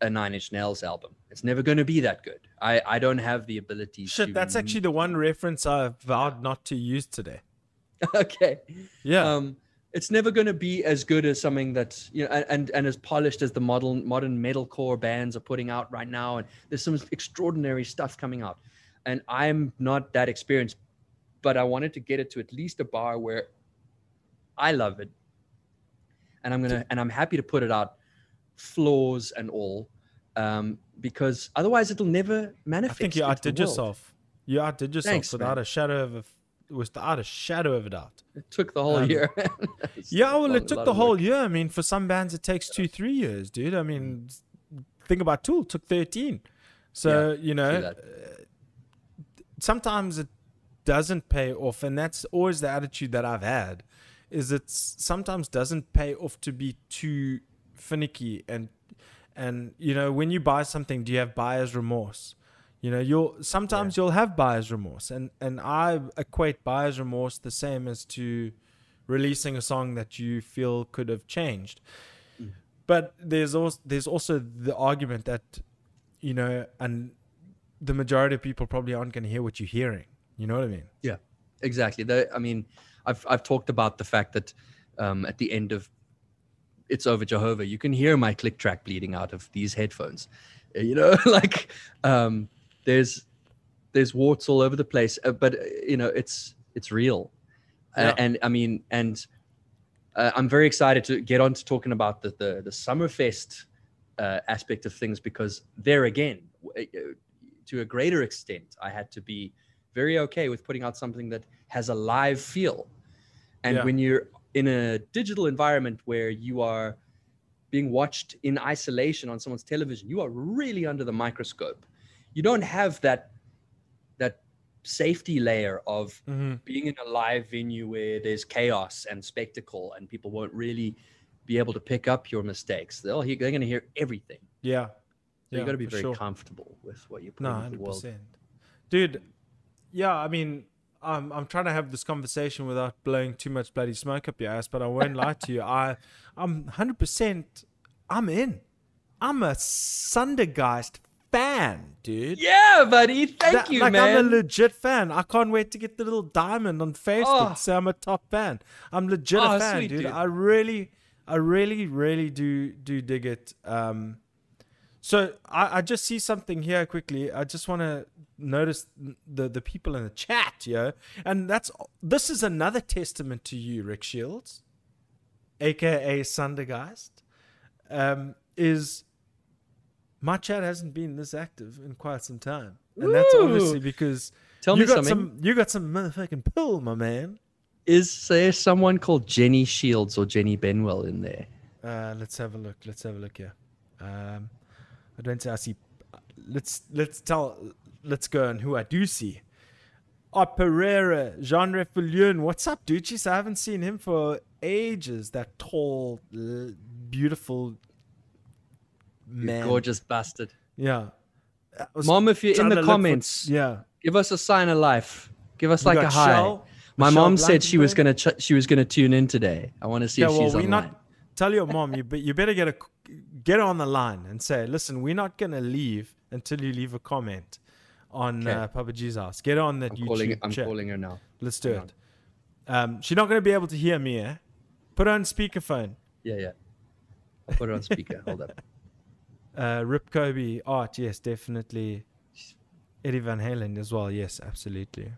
a Nine Inch Nails album. It's never going to be that good. I, I don't have the ability. to Shit, that's actually the one reference I vowed not to use today. okay. Yeah. Um, it's never going to be as good as something that's you know, and, and and as polished as the modern modern metalcore bands are putting out right now. And there's some extraordinary stuff coming out. And I'm not that experienced, but I wanted to get it to at least a bar where I love it, and I'm gonna and I'm happy to put it out, flaws and all, um, because otherwise it'll never manifest. I think you outdid yourself. You outdid yourself Thanks, without man. a shadow of a, without a shadow of a doubt. It took the whole Um, year. Yeah, well, lot- it took the whole work. year. I mean, for some bands, it takes two, three years, dude. I mean, think about Tool, it took 13. So, you know, sometimes it doesn't pay off. And that's always the attitude that I've had is it sometimes doesn't pay off to be too finicky and and you know when you buy something do you have buyer's remorse? You know you'll sometimes you'll have buyer's remorse and and i equate buyer's remorse the same as to releasing a song that you feel could have changed. But there's also there's also the argument that you know and the majority of people probably aren't going to hear what you're hearing. You know what i mean? Yeah, exactly. The, I mean, I've I've talked about the fact that um, at the end of "It's Over Jehovah," you can hear my click track bleeding out of these headphones. Uh, You know, like um, there's there's warts all over the place, uh, but uh, you know, it's it's real. Uh, and I mean, and uh, I'm very excited to get on to talking about the the, the Summerfest uh, aspect of things because there again, w- uh, to a greater extent, I had to be very okay with putting out something that has a live feel. And Yeah. when you're in a digital environment where you are being watched in isolation on someone's television, you are really under the microscope. You don't have that that safety layer of Mhm. being in a live venue where there's chaos and spectacle and people won't really be able to pick up your mistakes. They'll hear, they're going to hear everything. Yeah. So yeah, you got to be very sure. comfortable with what you put No, into the world. dude. Yeah, I mean, I'm I'm trying to have this conversation without blowing too much bloody smoke up your ass, but I won't lie to you. I I'm hundred percent. I'm in. I'm a Sundergeist fan, dude. Yeah, buddy. Thank That- you, like man. I'm a legit fan. I can't wait to get the little diamond on Facebook. Oh. say I'm a top fan. I'm legit Oh, a fan, sweet, dude. dude. I really, I really, really do do dig it. Um, so I, I just see something here quickly. I just want to notice the the people in the chat, yo, and that's this is another testament to you, Rick Shields, aka Sundergeist. Um, is my chat hasn't been this active in quite some time, and that's obviously because Tell you me got something. some you got some motherfucking pull, my man. Is there someone called Jenny Shields or Jenny Benwell in there? Uh, let's have a look. Let's have a look here. Um, I don't say I see. Let's let's tell. Let's go on who I do see. Oh, Pereira, Jean Refoulion. What's up, dude? Jeez, I haven't seen him for ages. That tall, beautiful You man. Gorgeous bastard. Yeah. Mom, if you're in the look for- comments, yeah. give us a sign of life. Give us like a hi. Shell, My Michelle mom said she was gonna ch- she was gonna tune in today. I want to see Yeah, if well, she's online. not tell your mom you be, you better get a get on the line and say, listen, we're not gonna leave until you leave a comment on Okay. uh, Papa G's house. Get on that I'm YouTube calling. I'm chat. calling her now. Let's do Hang it. Um, she's not gonna be able to hear me. Eh? Put her on speakerphone. Yeah, yeah. I'll put her on speaker. Hold up. Uh, Rip Kobe art, yes, definitely. Eddie Van Halen as well, yes, absolutely.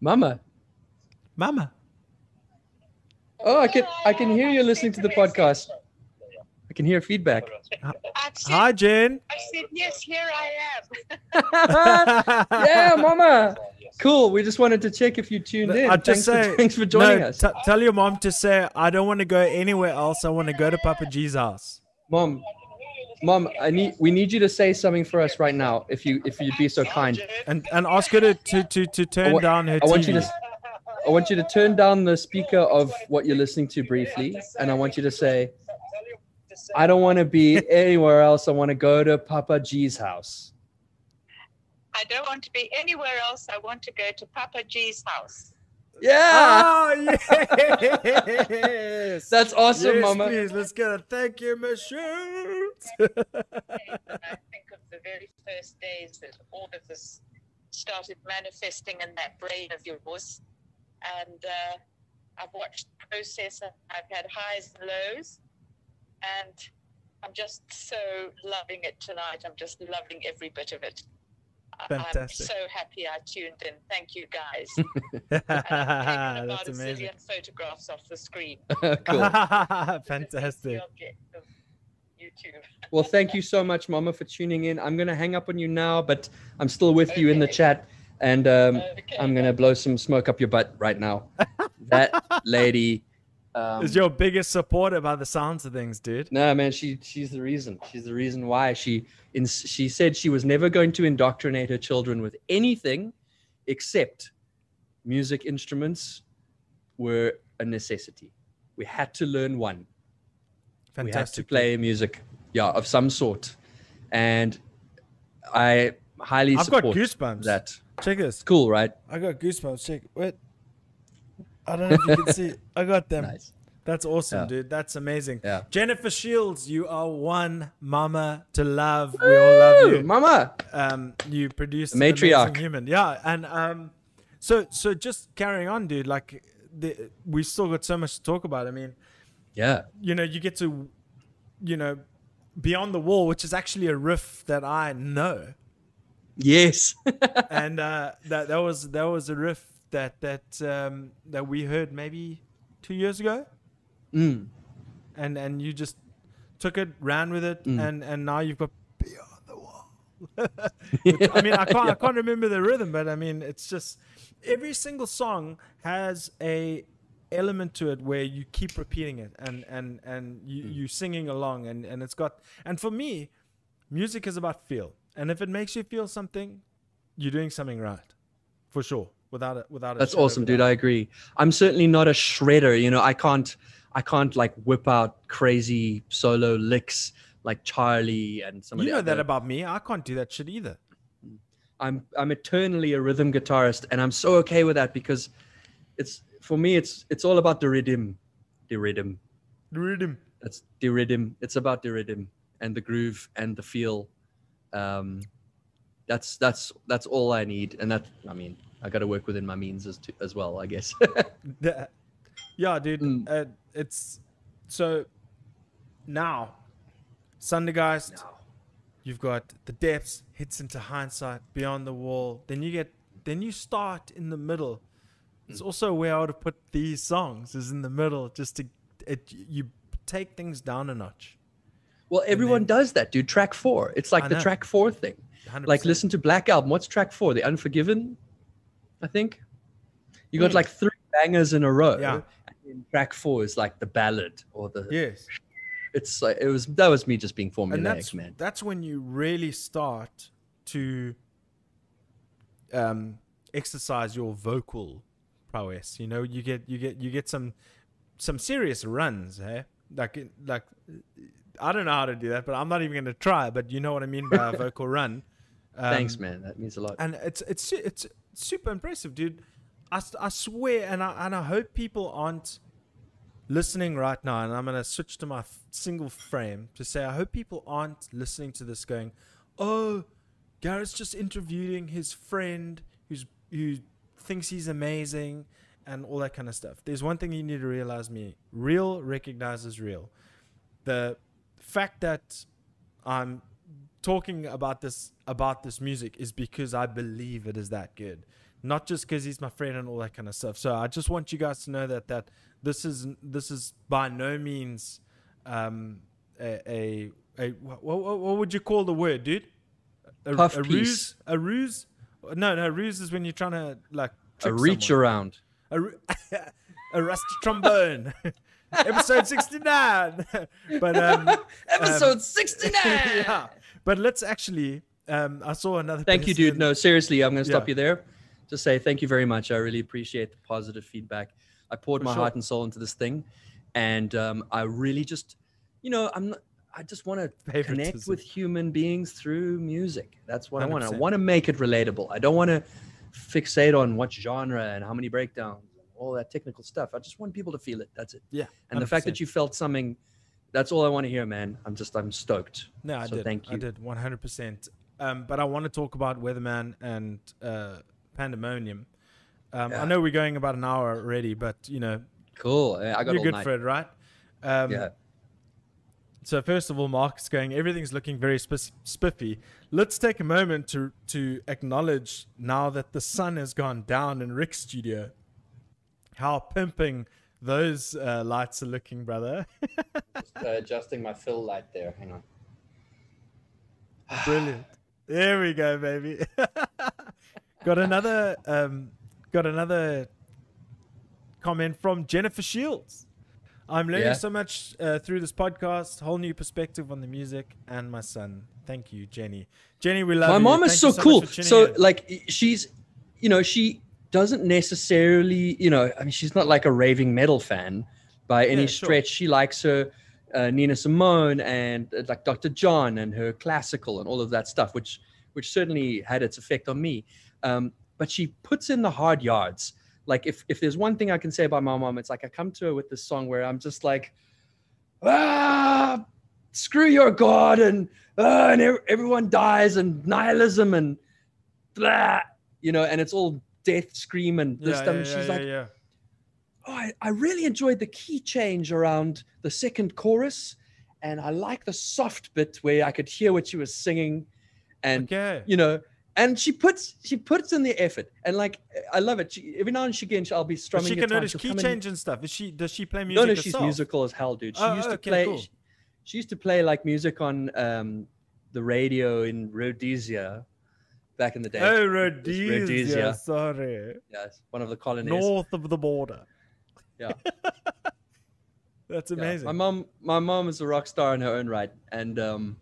Mama. Mama. Oh, I can I can hear you listening to the podcast. I can hear feedback. Said, Hi, Jen. I said, yes, here I am. yeah, Mama. Cool. We just wanted to check if you tuned in. I'd just thanks, say, for, thanks for joining no, us, t- tell your mom to say, I don't want to go anywhere else. I want to go to Papa G's house. Mom. Mom, I need we need you to say something for us right now. If you if you'd be so kind. And and ask her to, to, to, to turn wa- down her I want you TV. to I want you to turn down the speaker of what you're listening to briefly, and I want you to say, I don't want to be anywhere else. I want to go to Papa G's house. I don't want to be anywhere else. I want to go to Papa G's house. Yeah. Oh, yes. That's awesome, yes, Mama. Please, let's get a thank you, Michelle. And I think of the very first days that all of this started manifesting in that brain of yours. And uh, I've watched the process. and I've had highs and lows. And I'm just so loving it tonight. I'm just loving every bit of it. I- Fantastic. I'm so happy I tuned in. Thank you, guys. And I've taken about That's a amazing. zillion photographs off the screen. cool. Fantastic. That's the YouTube. Well, thank you so much, Mama, for tuning in. I'm gonna hang up on you now, but I'm still with you in the chat, and um, Okay. I'm gonna blow some smoke up your butt right now. that lady. Um, Is your biggest supporter by the sounds of things, dude. No, man, she she's the reason. She's the reason why she in, she said she was never going to indoctrinate her children with anything except music instruments were a necessity. We had to learn one. Fantastic. We had to play music, yeah, of some sort. And I highly I've got support goosebumps. that. Check this. Cool, right? I got goosebumps. Check. Wait. I don't know if you can see. I got them. Nice. That's awesome, Yeah. dude. That's amazing. Yeah. Jennifer Shields, you are one mama to love. We all love you. Mama. Um, you produced The an matriarch. human. Yeah, and um, so so just carrying on, dude. Like, the, we still got so much to talk about. I mean, Yeah. you know, you get to, you know, beyond the wall, which is actually a riff that I know, Yes. and uh, that that was that was a riff that that um, that we heard maybe two years ago, Mm. and and you just took it, ran with it, Mm. and and now you've got beyond the wall. I mean, I can't I can't remember the rhythm, but I mean, it's just every single song has a element to it where you keep repeating it and and and you Mm. you singing along and and it's got and for me music is about feel And if it makes you feel something, you're doing something right, for sure. Without it, without it. That's awesome, dude. I agree. I'm certainly not a shredder. You know, I can't, I can't like whip out crazy solo licks like Charlie and some of you know that about me. I can't do that shit either. Mm. I'm I'm eternally a rhythm guitarist, and I'm so okay with that because it's for me it's it's all about the rhythm, the rhythm. The rhythm. That's the rhythm. It's about the rhythm and the groove and the feel. Um, that's that's that's all I need, and that I mean I got to work within my means as to, as well, I guess. Yeah, dude. Mm. Uh, it's so now, Sundergeist. You've got the depths, hits into hindsight, beyond the wall. Then you get, then you start in the middle. Mm. It's also where I would have put these songs is in the middle, just to it. You take things down a notch. Well, everyone does that, dude. Track four. It's like I the know. track four thing. 100%. Like listen to Black Album. What's track four? The Unforgiven, I think. You got Mm. like three bangers in a row. Yeah. And then track four is like the ballad or the. Yes. It's like it was that was me just being formulaic, and that's man. that's when you really start to um, exercise your vocal prowess. You know, you get you get you get some some serious runs, hey? Like like I don't know how to do that, but I'm not even going to try. But you know what I mean by a vocal run. Um, Thanks, man. That means a lot. and it's it's it's super impressive, dude. I, I swear, and I and I hope people aren't listening right now. And I'm gonna switch to my f- single frame to say I hope people aren't listening to this going, "Oh, Garrett's just interviewing his friend who's who thinks he's amazing." And all that kind of stuff. There's one thing you need to realize me. Real recognizes real. The fact that I'm talking about this about this music is because I believe it is that good, not just because he's my friend and all that kind of stuff. So I just want you guys to know that that this is this is by no means um, a, a a what, what, what would you call the word, dude? A, Puff a piece. ruse? A ruse? No, no, ruse is when you're trying to like A reach someone. around. a, a rusty trombone. Episode 69. but um Episode 69. yeah. But let's actually um I saw another Thank you, dude. No, seriously, I'm going to stop Yeah. you there. Just say thank you very much. I really appreciate the positive feedback. I poured For my sure. heart and soul into this thing, and um, I really just, you know, I'm. Not, I just want to connect with human beings through music. That's what I want. I want to make it relatable. I don't want to fixate on what genre and how many breakdowns and all that technical stuff. I just want people to feel it. That's it. Yeah. And the fact that you felt something, that's all I want to hear, man. I'm just, I'm stoked. No, I So did. thank you. I did 100%. Um, but I want to talk about Weatherman and uh, Pandemonium. Um, I know we're going about an hour already, but you know, Cool. I I got you're good night. for it, right? Um, yeah. So first of all, Mark's going. Everything's looking very sp- spiffy. Let's take a moment to to acknowledge now that the sun has gone down in Rick's studio. How pimping those uh, lights are looking, brother. Just, uh, adjusting my fill light there. Hang on. Brilliant. There we go, baby. got another um, got another comment from Jennifer Shields. I'm learning Yeah. so much uh, through this podcast, whole new perspective on the music and my son. Thank you, Jenny. Jenny, we love my you. mom is Thank so, much cool. So in. like she's, you know, she doesn't necessarily, you know, I mean, she's not like a raving metal fan by any Yeah, sure. stretch. She likes her uh, Nina Simone and uh, like Dr. John and her classical and all of that stuff, which which certainly had its effect on me. Um, but she puts in the hard yards. Like if if there's one thing I can say about my mom, it's like I come to her with this song where I'm just like, ah, screw your God and uh, and ev- everyone dies and nihilism and blah, you know, and it's all death scream and this yeah, and yeah, she's yeah, like, yeah. oh, I, I really enjoyed the key change around the second chorus, and I like the soft bit where I could hear what she was singing, and okay. you know. And she puts she puts in the effort, and like I love it. She, every now and again, she'll be But strumming. she can notice key change and stuff. Is she? Does she play music? no, no, she's musical as hell, dude. She Oh, used to okay, play. cool. She, she used to play like music on um, the radio in Rhodesia back in the day. Oh, Rhodesia. Rhodesia. Sorry, Yes, one of the colonies. north of the border. Yeah. That's Yeah. amazing. My mom, my mom is a rock star in her own right, and um,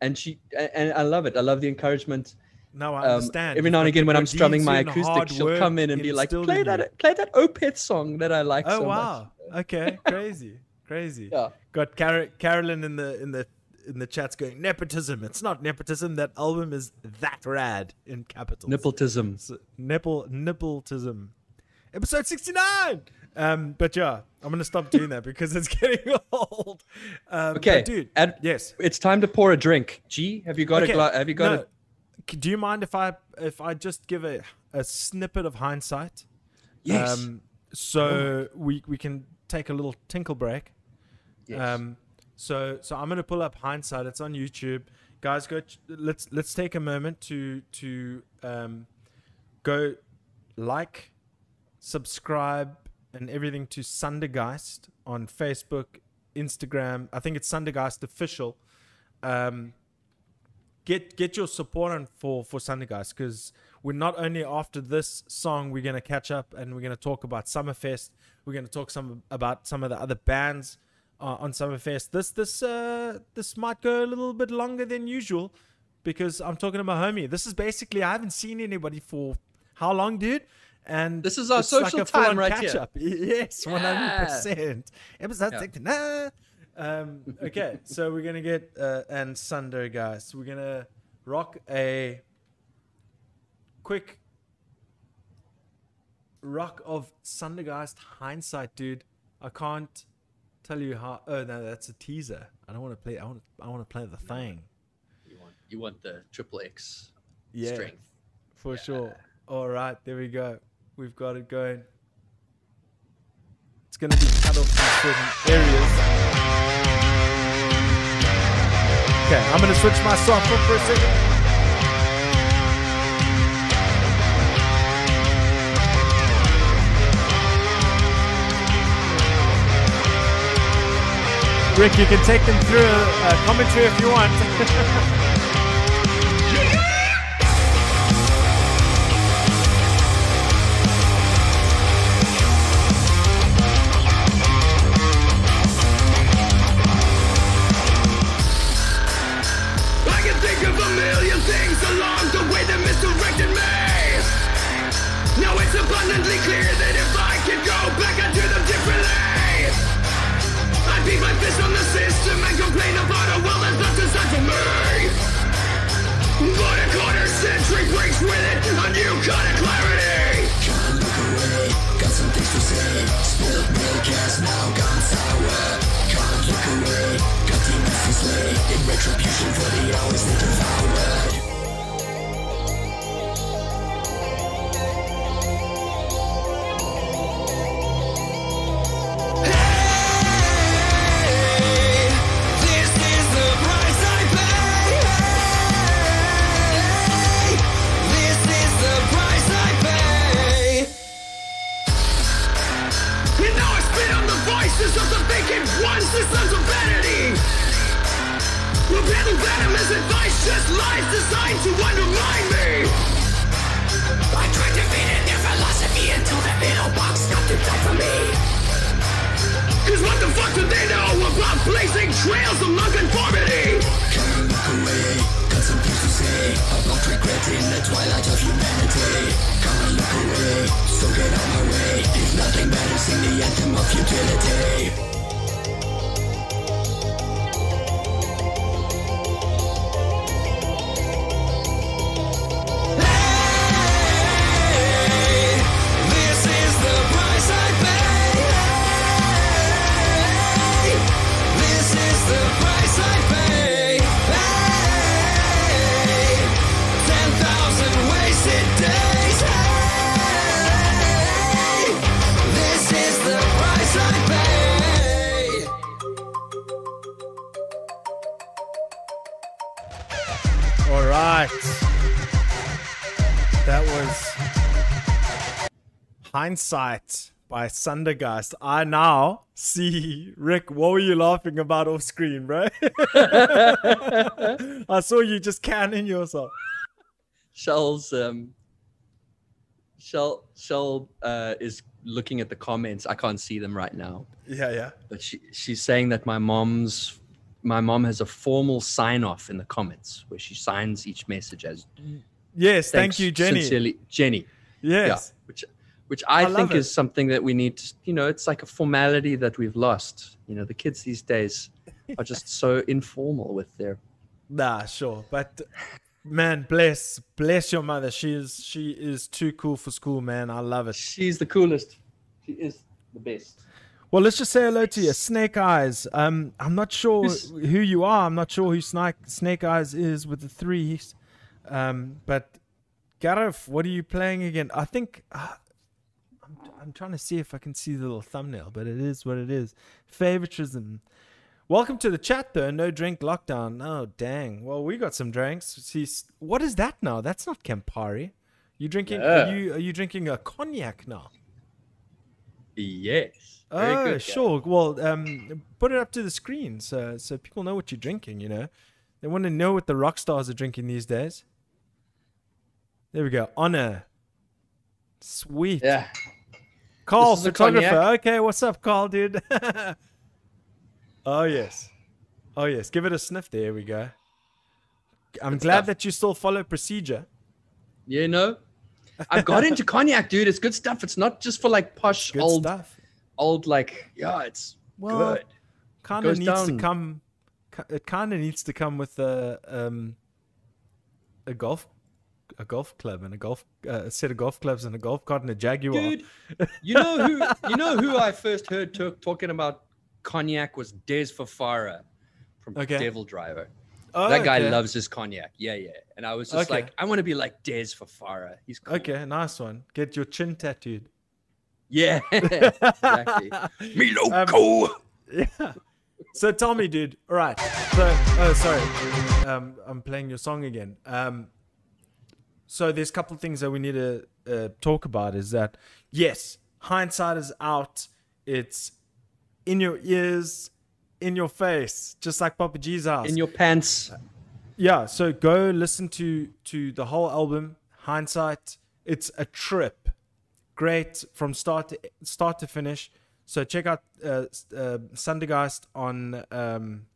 and she and I love it. I love the encouragement. No, I Um, understand. every now and again, when I'm strumming my acoustic, she'll come in and be like, "Play in you." that, play that Opeth song that I like Oh so wow. much." Okay, crazy, crazy. Yeah. Got Car- Carolyn in the in the in the chats going nepotism. It's not nepotism. That album is that rad in capitals. Nippletism. S- nipple nippletism. Episode sixty nine. Um, but yeah, I'm gonna stop doing that because it's getting old. Um, Okay, dude. Ad- yes. It's time to pour a drink. G, have you got Okay, a gla- Have you got no, a? Do you mind if I if I just give a a snippet of hindsight? Yes. Um, so we we can take a little tinkle break. Yes. Um, so so I'm gonna pull up hindsight. It's on YouTube, guys. Go. Let's let's take a moment to to um, go like, subscribe, and everything to Sundergeist on Facebook, Instagram. I think it's Sundergeist official. Um, get get your support on for for Sundergeist because we're not only after this song we're gonna catch up and we're gonna talk about Summerfest. We're gonna talk some about some of the other bands uh, on Summerfest. This this uh this might go a little bit longer than usual because I'm talking to my homie. This is basically I haven't seen anybody for how long, dude? And This is our it's like social time right here. catch-up. Yes, one hundred percent. Episode Yeah. sixty nine. Um, okay, so we're gonna get uh, and Sundergeist. We're gonna rock a quick rock of Sundergeist hindsight, dude. I can't tell you how. Oh no, that's a teaser. I don't want to play. I want. I want to play the thing. You want you want the triple X Yeah, strength. for sure. All right, there we go. We've got it going. It's gonna be cut off in certain areas. Okay, I'm gonna switch my software for a second. Rick, you can take them through a, a commentary if you want. me. But a quarter century brings with it a new kind of clarity. Can't look away, got some things to say. Spilled milk has now gone sour. Can't look away, got demons to slay. In retribution for the hours they devoured. Trails of nonconformity? Can't look away, got some things to say about regretting the twilight of humanity. Can't look away, so get out my way. If nothing matters, sing the anthem of futility. Hindsight by Sundergeist. I now see Rick. What were you laughing about off screen, bro? I saw you just canning yourself. Shell's um Shell Shell uh, is looking at the comments. I can't see them right now, Yeah, yeah. but she she's saying that my mom's my mom has a formal sign off in the comments where she signs each message as Yes, thank you, Jenny. Sincerely, Jenny. Yes. Yeah, which which I, I think it. is something that we need. To, you know, it's like a formality that we've lost. You know, the kids these days are just so informal with their. Nah, sure, but man, bless, bless your mother. She is, she is too cool for school, man. I love it. She's the coolest. She is the best. Well, let's just say hello to you, Snake Eyes. Um, I'm not sure Who's- who you are. I'm not sure who Snake Snake Eyes is with the threes. Um, but Gareth, what are you playing again? I think uh, I'm, trying to see if I can see the little thumbnail, but it is what it is. Favoritism. Welcome to the chat, though. No drink lockdown. Oh, dang. Well, we got some drinks. See, what is that now? That's not Campari. You drinking? Yeah. Are you are you drinking a cognac now? Yes. Very oh, good, sure. Well, um, put it up to the screen so so people know what you're drinking. You know, they want to know what the rock stars are drinking these days. There we go. Honor. Sweet. Yeah. Carl, photographer. Okay, what's up, Carl, dude? oh yes. Oh yes. Give it a sniff. There we go. I'm Good glad stuff. that you still follow procedure. Yeah, no. I've got into cognac, dude. It's good stuff. It's not just for like posh Good old, stuff. old like yeah. It's Well, good. kind of needs to come it kind of needs to come with a um a golf a golf club and a golf uh, a set of golf clubs and a golf cart and a jaguar Dude, you know who you know who I first heard talking about cognac was Des Fafara from Okay. Devil Driver. oh, that guy okay. loves his cognac. Yeah, yeah. And I was just Okay. like, I want to be like Des Fafara. He's cool. okay nice one get your chin tattooed Yeah, exactly. Me Um, loco. yeah so tell me dude all right so oh sorry um i'm playing your song again um so there's a couple of things that we need to uh, talk about is that yes hindsight is out. It's in your ears in your face just like papa g's house In your pants. yeah so go listen to to the whole album hindsight. It's a trip. Great from start to start to finish. So check out uh, uh Sundergeist on um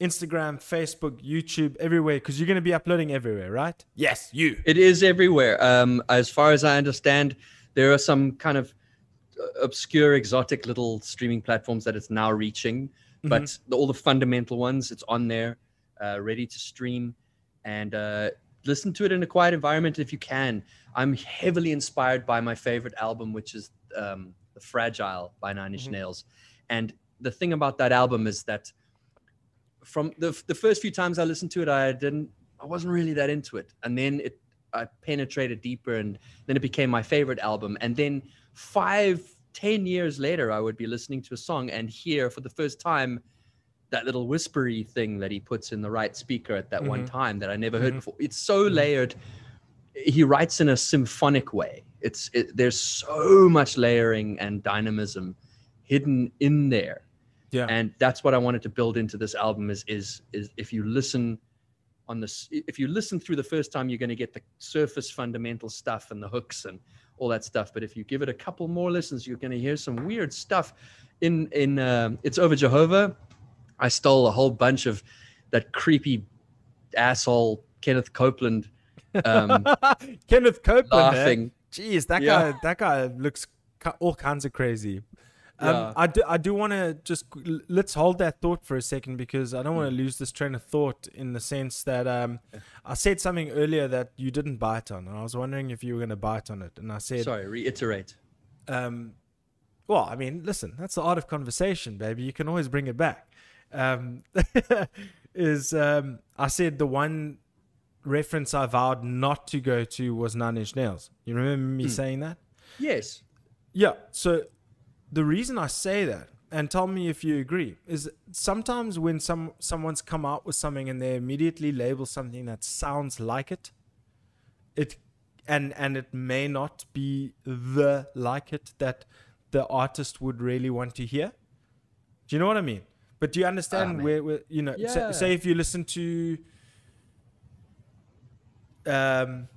instagram facebook youtube everywhere because you're going to be uploading everywhere right yes you It is everywhere. Um, as far as I understand, there are some kind of uh, obscure, exotic little streaming platforms that it's now reaching, but the, all the fundamental ones, it's on there, uh, ready to stream, and uh, listen to it in a quiet environment if you can. I'm heavily inspired by my favorite album, which is um, "The Fragile" by Nine Inch Mhm. Nails, and the thing about that album is that from the the first few times I listened to it, I didn't, I wasn't really that into it, and then it, I penetrated deeper, and then it became my favorite album. And then five, ten years later, I would be listening to a song and hear for the first time that little whispery thing that he puts in the right speaker at that one Mhm. time that I never heard Mhm. before. It's so layered. He writes in a symphonic way. It's it, there's so much layering and dynamism hidden in there yeah. And that's what i wanted to build into this album is is is if you listen on this if you listen through the first time you're going to get the surface fundamental stuff and the hooks and all that stuff. But if you give it a couple more listens you're going to hear some weird stuff. In in um, it's over jehovah i stole a whole bunch of that creepy asshole kenneth copeland um, kenneth copeland laughing. Jeez, that Yeah. guy that guy looks all kinds of crazy. Um, Yeah. I do I do want to just let's hold that thought for a second because I don't want to Hmm. lose this train of thought in the sense that um, I said something earlier that you didn't bite on, and I was wondering if you were going to bite on it, and I said, sorry reiterate um, well, I mean, listen, that's the art of conversation, baby. You can always bring it back. Um, is um, I said the one reference I vowed not to go to was Nine Inch Nails. You remember me Hmm. saying that? yes Yeah. So the reason I say that, and tell me if you agree, is sometimes when some someone's come out with something and they immediately label something that sounds like it, it and and it may not be the like it that the artist would really want to hear. Do you know what I mean? But do you understand man. where, where you know? Say, Yeah. say if you listen to, um,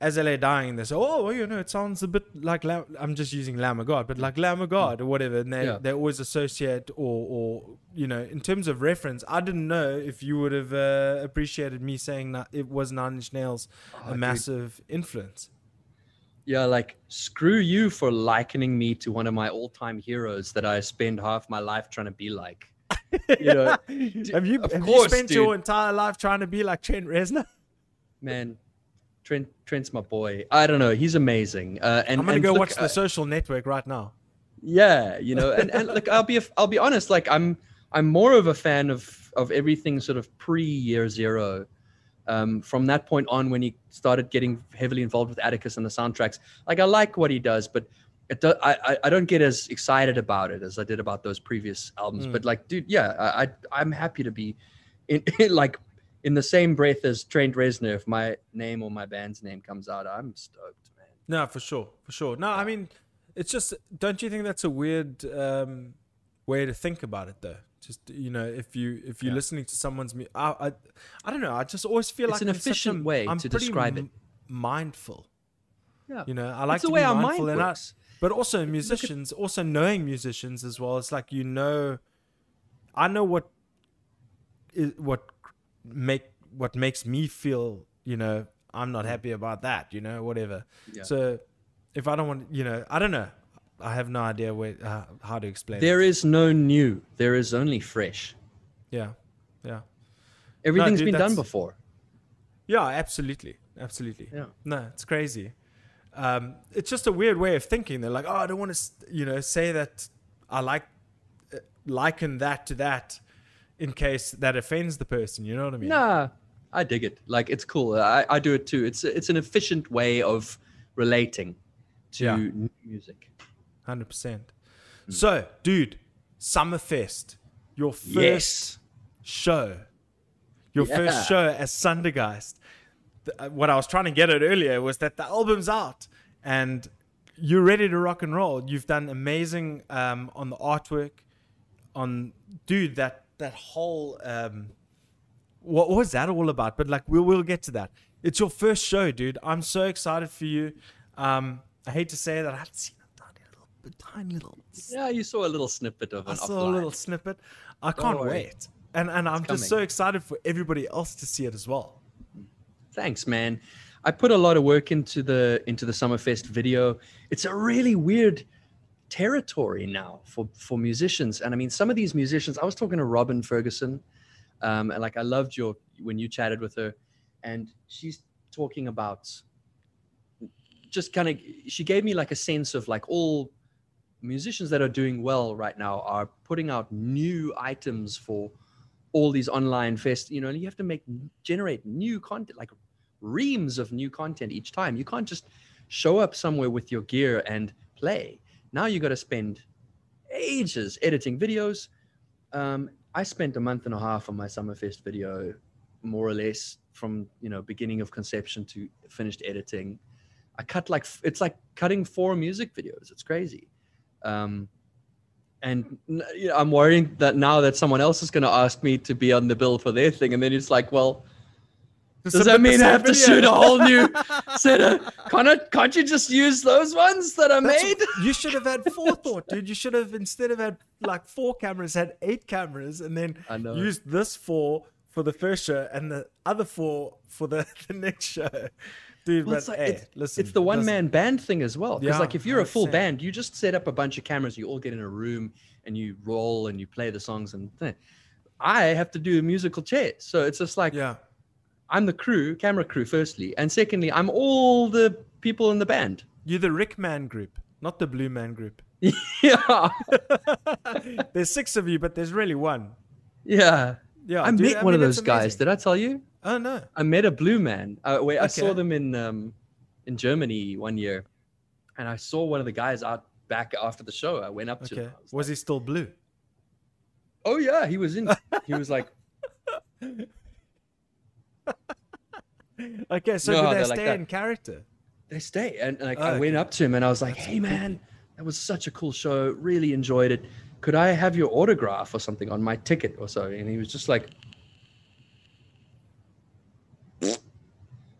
as they lay dying, they say, "Oh, well, you know, it sounds a bit like Lamb. I'm just using Lamb of God, but like Lamb of God or whatever." And they Yeah. they always associate or or you know, in terms of reference, I didn't know if you would have uh, appreciated me saying that it was Nine Inch Nails Oh, a dude. massive influence. Yeah, like screw you for likening me to one of my all-time heroes that I spend half my life trying to be like. You know, have you have you course, spent your entire life trying to be like Trent Reznor? man, Trent Trent's my boy. I don't know, he's amazing. Uh, and I'm gonna and go look, watch the uh, social network right now. yeah, you know, and, and look, I'll be I'll be honest, like I'm I'm more of a fan of of everything sort of pre year zero. Um, from that point on, when he started getting heavily involved with Atticus and the soundtracks, like I like what he does, but it do, I, I I don't get as excited about it as I did about those previous albums. Mm. But like, dude, yeah, I, I I'm happy to be in, like in the same breath as Trent Reznor. If my name or my band's name comes out, I'm stoked, man. No, for sure, for sure. No, I mean, it's just. Don't you think that's a weird um, way to think about it, though? Just you know, if you if you're Yeah. listening to someone's music, I, I I don't know. I just always feel like It's like an I'm such a- efficient way I'm to describe it. Mindful, Yeah, you know. I like It's to the be way our mind mindful, and I, works. but also musicians, also knowing musicians as well. It's like you know, I know what is what make what makes me feel. You know, I'm not happy about that. You know, whatever. Yeah. So if I don't want, you know, I don't know. I have no idea where uh, how to explain. There it. is no new. There is only fresh. Yeah, yeah, Everything's dude, been done before. yeah. Absolutely, absolutely. Yeah. No, it's crazy. Um, it's just a weird way of thinking. They're like, oh, I don't want to, you know, say that I like uh, liken that to that in case that offends the person. You know what I mean? Nah, I dig it. Like it's cool. I, I do it too. It's it's an efficient way of relating to Yeah. music. Hundred percent. So, dude, Summerfest, your first Yes. show, your Yeah. first show as Sundergeist. Uh, What I was trying to get at earlier was that the album's out and you're ready to rock and roll. You've done amazing um, on the artwork, on dude that that whole um, what was that all about? But like we'll we'll get to that. It's your first show, dude. I'm so excited for you. Um, I hate to say that I haven't seen a tiny little, a tiny little. Yeah, you saw a little snippet of it. I an saw a little snippet. I can't worry. wait, and and I'm just so excited for everybody else to see it as well. Thanks, man. I put a lot of work into the into the Summerfest video. It's a really weird territory now for for musicians. And I mean, some of these musicians. I was talking to Robin Ferguson, um, and like I loved your when you chatted with her, and she's talking about just kind of. She gave me like a sense of like all musicians that are doing well right now are putting out new items for all these online fest you know and you have to make generate new content like reams of new content each time you can't just show up somewhere with your gear and play now you got to spend ages editing videos. Um, i spent a month and a half on my summerfest video more or less from you know beginning of conception to finished editing. I cut like it's like cutting four music videos. It's crazy. Um, and you know, I'm worrying that now that someone else is going to ask me to be on the bill for their thing, and then it's like, well, does that mean I have to video. shoot a whole new set of? Can't I, can't you just use those ones that I That's- made? You should have had forethought, dude. You should have instead of had like four cameras, had eight cameras, and then used this four for the first show and the other four for the, the next show, dude. Well, but it's, like, hey, it's, listen, it's the one listen. man band thing as well. Because Yeah, like if you're a full band, you just set up a bunch of cameras, you all get in a room and you roll and you play the songs and th- I have to do a musical chair. So it's just like Yeah, I'm the crew, camera crew, firstly. And secondly, I'm all the people in the band. you're the Rick Man group, not the Blue Man group. yeah. there's six of you, but there's really one. Yeah. Yeah, I dude, met one of mean, it's those guys. Did I tell you? Oh no. I met a blue man. Uh, wait, I saw them in um, in Germany one year, and I saw one of the guys out back after the show. I went up to Okay. him. Was Was like, he still blue? Oh yeah, he was in. He was like, Okay, so No, did they they're like stay in character? they stay, and like Oh, I went up to him and I was like, hey man, that was such a cool show. Really enjoyed it. Could I have your autograph or something on my ticket or so? And he was just like.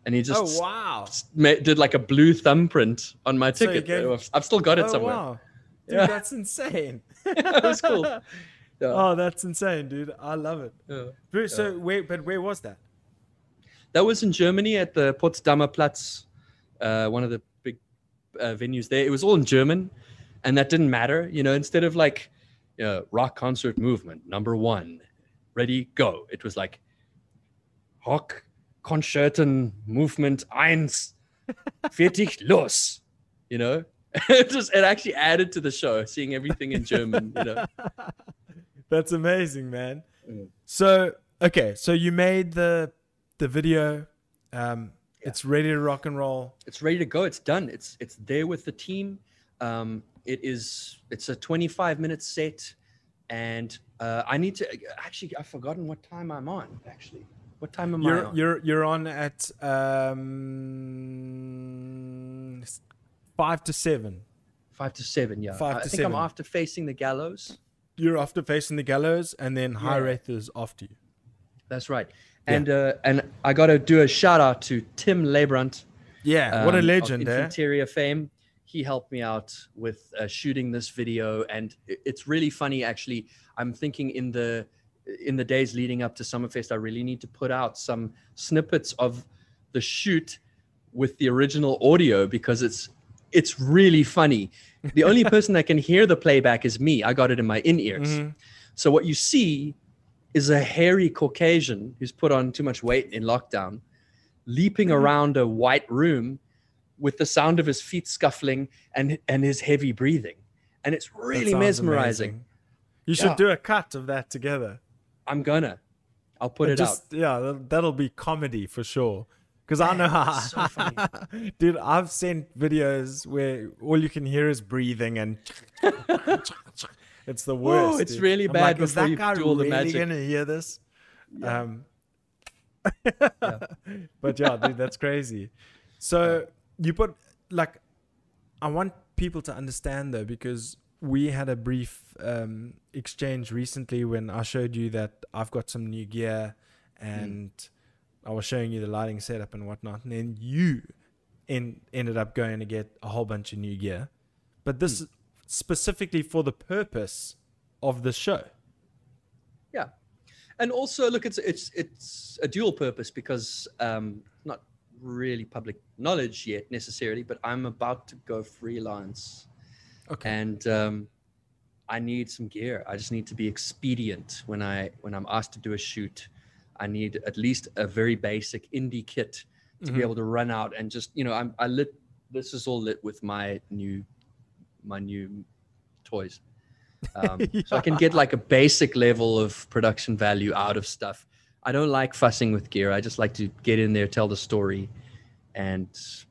And he just oh wow. did like a blue thumbprint on my So ticket. gave- I've- still got it Oh somewhere. wow. Dude, Yeah. that's insane. that was cool. Yeah. Oh, that's insane, dude. I love it. Yeah. So wait, but where was that? That was in Germany at the Potsdamer Platz, uh, one of the big uh, venues there. It was all in German, and that didn't matter. You know, instead of like, you know, rock concert movement number one, ready go. It was like, Rock Konzerten Movement eins, fertig los. You know, it just it actually added to the show, seeing everything in German. You know, That's amazing, man. Mm. So okay, so you made the the video. Um, It's ready to rock and roll. it's ready to go. It's done. It's it's there with the team. Um, it is. It's a 25 minute set, and uh, I need to actually. I've forgotten what time I'm on. Actually, what time am I You're on? you're you're on at um five to seven. Five to seven. Yeah. Five I, I to think I'm after facing the gallows. You're after facing the gallows, and then High Yeah. Wraith is after you. That's right. Yeah. And uh, and I got to do a shout out to Tim Lebrandt. Yeah, what a um, legend, of eh? Interior fame. He helped me out with uh, shooting this video, and it's really funny. Actually, I'm thinking in the in the days leading up to Summerfest, I really need to put out some snippets of the shoot with the original audio because it's it's really funny. The only person that can hear the playback is me. I got it in my in ears. Mhm. So what you see is a hairy Caucasian who's put on too much weight in lockdown, leaping Mm-hmm. around a white room with the sound of his feet scuffling and and his heavy breathing. And it's really mesmerizing. amazing. You should Yeah. do a cut of that together. I'm gonna. I'll put And it just, Yeah, that- that'll be comedy for sure. Because I know how. so funny. Dude, I've sent videos where all you can hear is breathing and. it's the worst. Oh, it's dude. really I'm bad like, is that you guy do all the really magic." gonna hear this? Um, but yeah, dude, that's crazy. So you put like, I want people to understand though because we had a brief um, exchange recently when I showed you that I've got some new gear and I was showing you the lighting setup and whatnot, and then you in, ended up going to get a whole bunch of new gear. But this is specifically for the purpose of the show. Yeah, and also look, it's it's it's a dual purpose because um, not really public knowledge yet necessarily, but I'm about to go freelance, Okay. and um, I need some gear. I just need to be expedient when I when I'm asked to do a shoot. I need at least a very basic indie kit to be Mhm. able to run out and just you know I'm I lit. This is all lit with my new my new toys. Um, So I can get like a basic level of production value out of stuff. I don't like fussing with gear. I just like to get in there, tell the story, and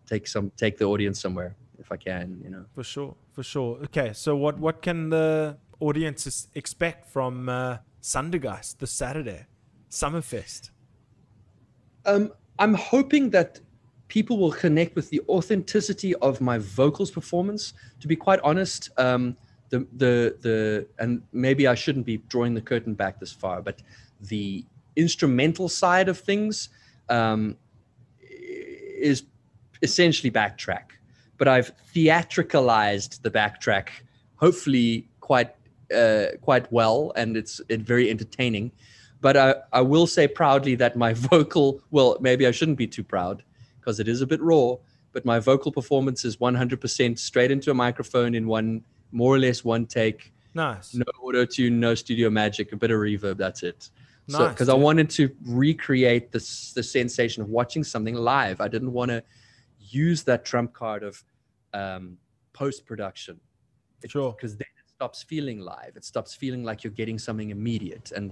take some take the audience somewhere if I can. You know. For sure, for sure. Okay, so what what can the audiences expect from uh, Sundergeist this Saturday, Summerfest? Um, I'm hoping that people will connect with the authenticity of my vocals performance. To be quite honest, um, the the the and maybe I shouldn't be drawing the curtain back this far, but the instrumental side of things um, is essentially backtrack. But I've theatricalized the backtrack, hopefully quite uh, quite well, and it's it very entertaining but I, I will say proudly that my vocal well maybe i shouldn't be too proud because it is a bit raw but my vocal performance is 100% straight into a microphone in one more or less one take Nice. no auto tune no studio magic a bit of reverb that's it so Nice, because i wanted to recreate this the sensation of watching something live i didn't want to use that trump card of um, post-production Sure. because then it stops feeling live. It stops feeling like you're getting something immediate, and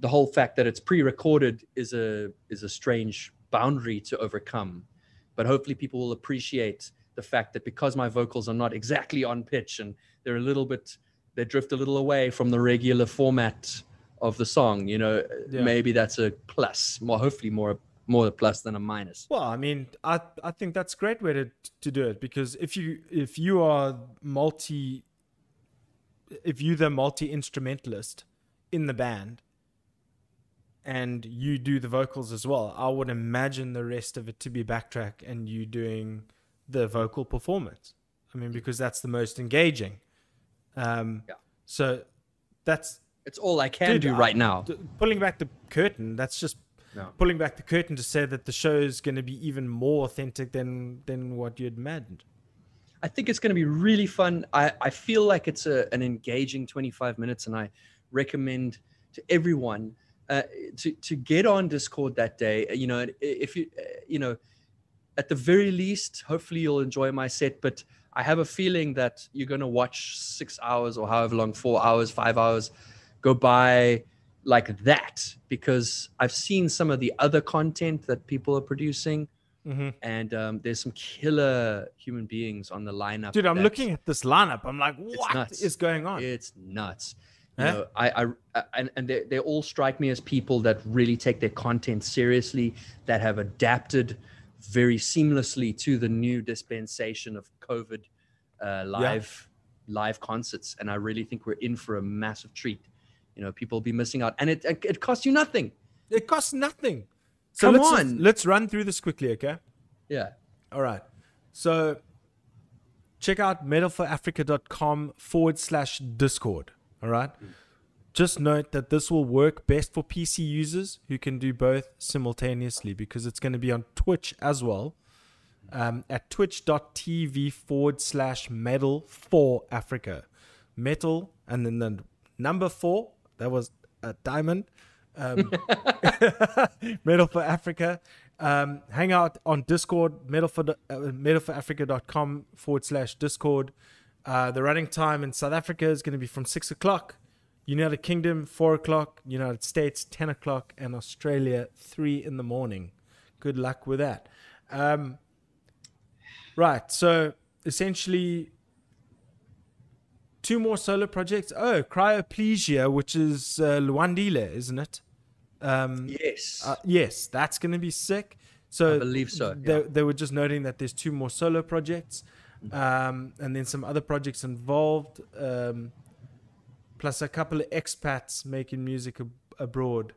the whole fact that it's pre-recorded is a is a strange boundary to overcome. But hopefully, people will appreciate the fact that because my vocals are not exactly on pitch and they're a little bit they drift a little away from the regular format of the song. You know, Yeah. maybe that's a plus. More hopefully more more a plus than a minus. Well, I mean, I I think that's a great way to to do it because if you if you are multi if you're the multi instrumentalist in the band, and you do the vocals as well, I would imagine the rest of it to be backtrack and you doing the vocal performance. I mean, because that's the most engaging. Um, Yeah. So that's It's all I can Dude, do right now. d- pulling back the curtain. That's just No. pulling back the curtain to say that the show is going to be even more authentic than than what you'd imagined. I think it's going to be really fun. I, I feel like it's a, an engaging 25 minutes, and I recommend to everyone uh, to to get on Discord that day. You know, if you uh, you know, at the very least, hopefully you'll enjoy my set. But I have a feeling that you're going to watch six hours or however long, four hours, five hours, go by like that because I've seen some of the other content that people are producing hmm and um, there's some killer human beings on the lineup. Dude, I'm looking at this lineup. I'm like, what is going on? It's nuts. You know, I, I, I- and, and they, they all strike me as people that really take their content seriously, that have adapted very seamlessly to the new dispensation of COVID uh, live live concerts, and I really think we're in for a massive treat. You know, people will be missing out, and it it, it costs you nothing. It costs nothing. So Come let's just- on. let's run through this quickly, okay? Yeah, All right. So check out metalforafrica.com forward slash discord. All right. Just note that this will work best for PC users who can do both simultaneously because it's going to be on Twitch as well. Um, at twitch.tv forward slash metal for Africa. Metal and then the number four, that was a diamond. Um, Metal for Africa. Um, hang out on Discord, metal for, uh, metalforafrica.com forward slash Discord. Uh, the running time in South Africa is going to be from 6 o'clock. United Kingdom, 4 o'clock. United States, 10 o'clock. And Australia, 3 in the morning. Good luck with that. Um, right. So essentially, two more solo projects. Oh, Cryoplegia, which is uh, Luandile, isn't it? Um, yes, uh, yes, that's going to be sick. So I believe so, They, yeah. they were just noting that there's two more solo projects, um, and then some other projects involved, um, plus a couple of expats making music ab- abroad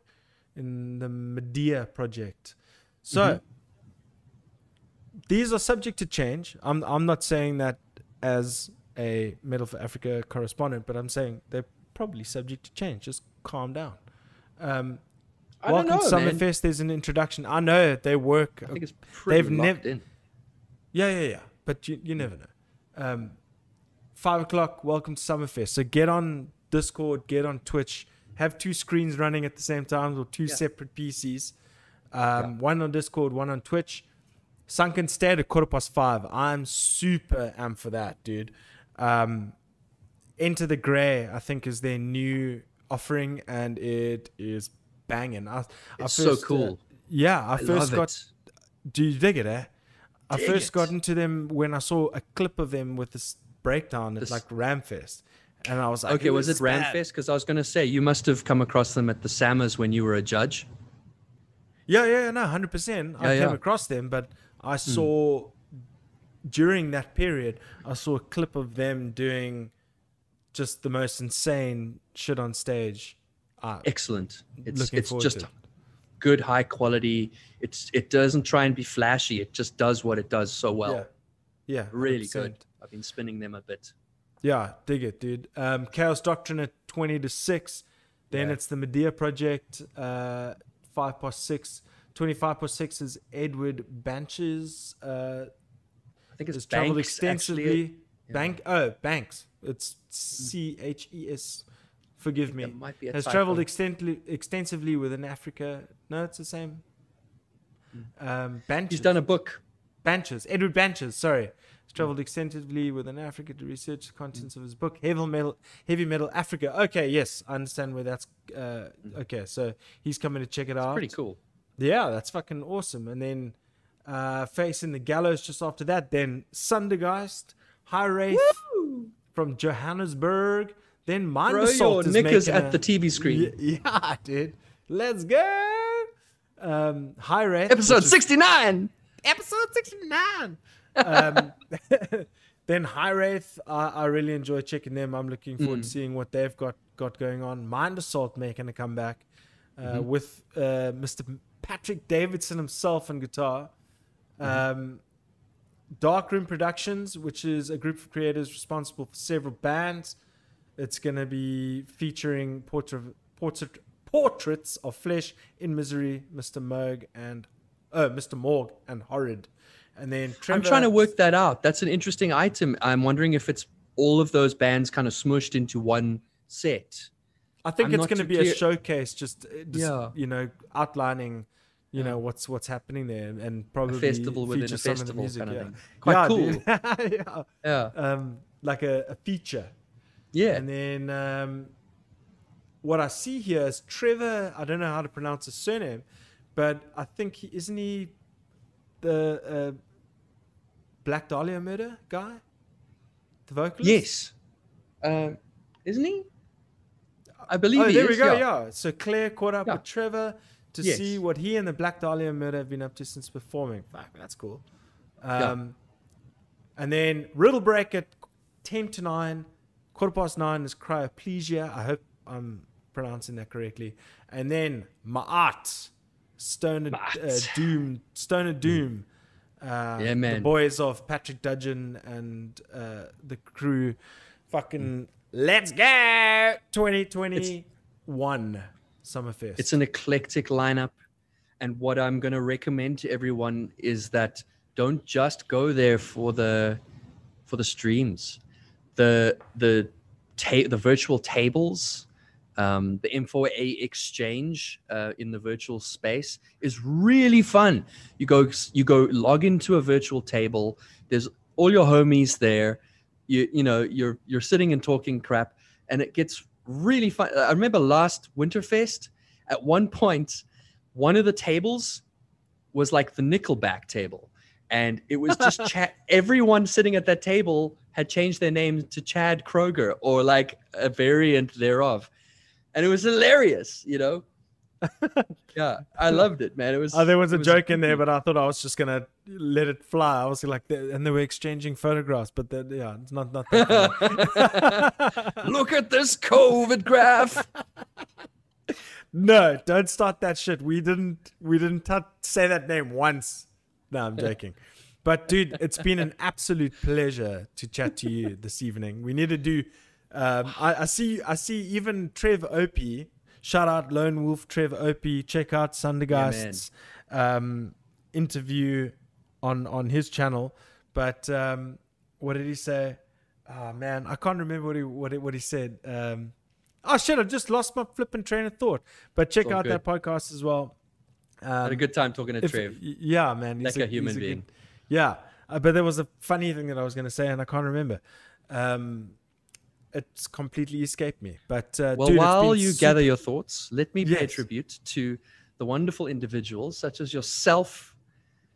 in the Medea project. So Mm-hmm. these are subject to change. I'm I'm not saying that as a Metal for Africa correspondent, but I'm saying they're probably subject to change. Just calm down. Um, I don't Welcome know. Summerfest. There's an introduction. I know they work. I think it's pretty they've locked nev- in. Yeah, yeah, yeah. But you, you never know. Um, five o'clock. Welcome to Summerfest. So get on Discord, get on Twitch. Have two screens running at the same time or two Yeah. separate PCs. Um, One on Discord, one on Twitch. Sunken State at quarter past five. I'm super am for that, dude. Um, Enter the Grey, I think, is their new offering, and it is banging. I, I It's so first, uh, cool. yeah, I, I first got it. do you dig it, eh? I first it. got into them when I saw a clip of them with this breakdown at This- like Ramfest. And I was like, Okay, was it "This is bad." Randfest? Because I was going to say you must have come across them at the SAMAs when you were a judge. Yeah, yeah, yeah, no, 100%. I Yeah, came yeah. across them, but I saw during that period, I saw a clip of them doing just the most insane shit on stage. Uh, Excellent. It's it's just it. Good, high quality. It's it doesn't try and be flashy. It just does what it does so well. yeah. Yeah. Really 100%. good. I've been spinning them a bit. Yeah, dig it, dude. Um, Chaos Doctrine at 20 to 6. Then Yeah. it's the Medea Project, uh, 5 past 6. 25 past 6 is Edward Banches. Uh, I think it's traveled extensively. actually. Bank, oh, Banks. It's C H E S. Forgive me. That might be a Has typo. traveled extensively, extensively within Africa. No, it's the same. Um, Banches. Hmm. He's done a book. Banches, Edward Banches, sorry, He's traveled extensively within Africa to research the contents of his book, Heavy Metal, Heavy Metal Africa. Okay, yes, I understand where that's. Uh, okay, so he's coming to check it out. Pretty cool. Yeah, that's fucking awesome. And then uh, facing the gallows just after that, then Sundergeist, High Wraith from Johannesburg. Then Mind Throw Assault your is knickers making at a- the TV screen. Y- Yeah, dude. Let's go. Um, High Wraith. Episode is- 69. episode 69 um, then high wraith I, I really enjoy checking them i'm looking forward Mm. to seeing what they've got got going on mind assault making a comeback uh, with uh, Mr. Patrick Davidson himself on guitar. Um, Darkroom Productions, which is a group of creators responsible for several bands. It's going to be featuring portrait, portrait, portraits of flesh in misery, Mr. Moog and oh, Mr. Morg and Horrid. And then Trevor, I'm trying to work that out. That's an interesting item. I'm wondering if it's all of those bands kind of smushed into one set. I think I'm it's going to be a showcase, just, uh, just Yeah. you know, outlining, you know, what's what's happening there, and, probably festival within a some of the festival music, kind of yeah. thing. Quite Yeah, cool. yeah. Yeah. Um, like a, a feature. Yeah. And then um, what I see here is Trevor. I don't know how to pronounce his surname, but I think he isn't he the uh, Black Dahlia murder guy, the vocalist. yes. Um, isn't he? I believe Oh, he there is. we go. yeah. Yeah. So Claire caught up Yeah. with Trevor to Yes. see what he and the Black Dahlia murder have been up to since performing. Fuck, that's cool. Yeah. Um, And then Riddle Break at 10 to 9. Quarter past 9 is Cryoplegia. I hope I'm pronouncing that correctly. And then Ma'at. Stoner uh, Ma'at. Doom. Stoner Doom. Uh, Yeah, The boys of Patrick Dudgeon and uh, the crew. Fucking let's go! 2021 Summerfest. It's an eclectic lineup. And what I'm going to recommend to everyone is that don't just go there for the for the streams. The the ta- the virtual tables, um, the M4A exchange uh, in the virtual space is really fun. You go you go log into a virtual table. There's all your homies there. You you know you're you're sitting and talking crap, and it gets really fun. I remember last Winterfest. At one point, one of the tables was like the Nickelback table, and it was just chat. Everyone sitting at that table had changed their name to Chad Kroeger or like a variant thereof, and it was hilarious. You know. yeah, I loved it, man. It was. Oh, there was a it joke in there, but I thought I was just gonna let it fly. I was like, and they were exchanging photographs, but that, yeah, it's not not. That. Look at this COVID graph. no, don't start that shit. We didn't we didn't t- say that name once. No, I'm joking. But dude, it's been an absolute pleasure to chat to you this evening. We need to do. Um, I, I see. I see. Even Trev Opie. Shout out Lone Wolf Trev Opie. Check out Sundergeist's um, interview on on his channel. But um, what did he say? Oh man, I can't remember what he what he, what he said. Um, oh shit, I just lost my flipping train of thought. But check out good. that podcast as well. Um, Had a good time talking to if- Trev. yeah, man, he's Like a human he's being. good- yeah, uh, but there was a funny thing that I was going to say, and I can't remember. Um, it's completely escaped me. But uh, Well, dude, while you super- gather your thoughts, let me pay tribute to the wonderful individuals such as yourself,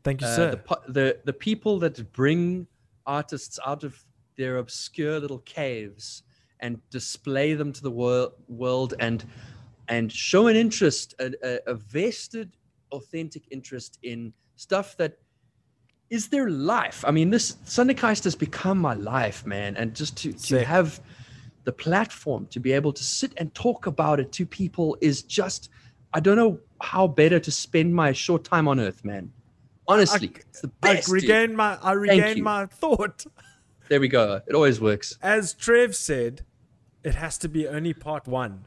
thank you, uh, sir. the, the the people that bring artists out of their obscure little caves and display them to the wor- world and and show an interest, a, a, a vested, authentic interest in stuff that is their life. I mean, this Sundergeist has become my life, man, and just to to have the platform to be able to sit and talk about it to people is just I don't know how better to spend my short time on earth, man. Honestly, it's the I best. regained my I regained my thought. There we go. It always works. As Trev said, it has to be only part one.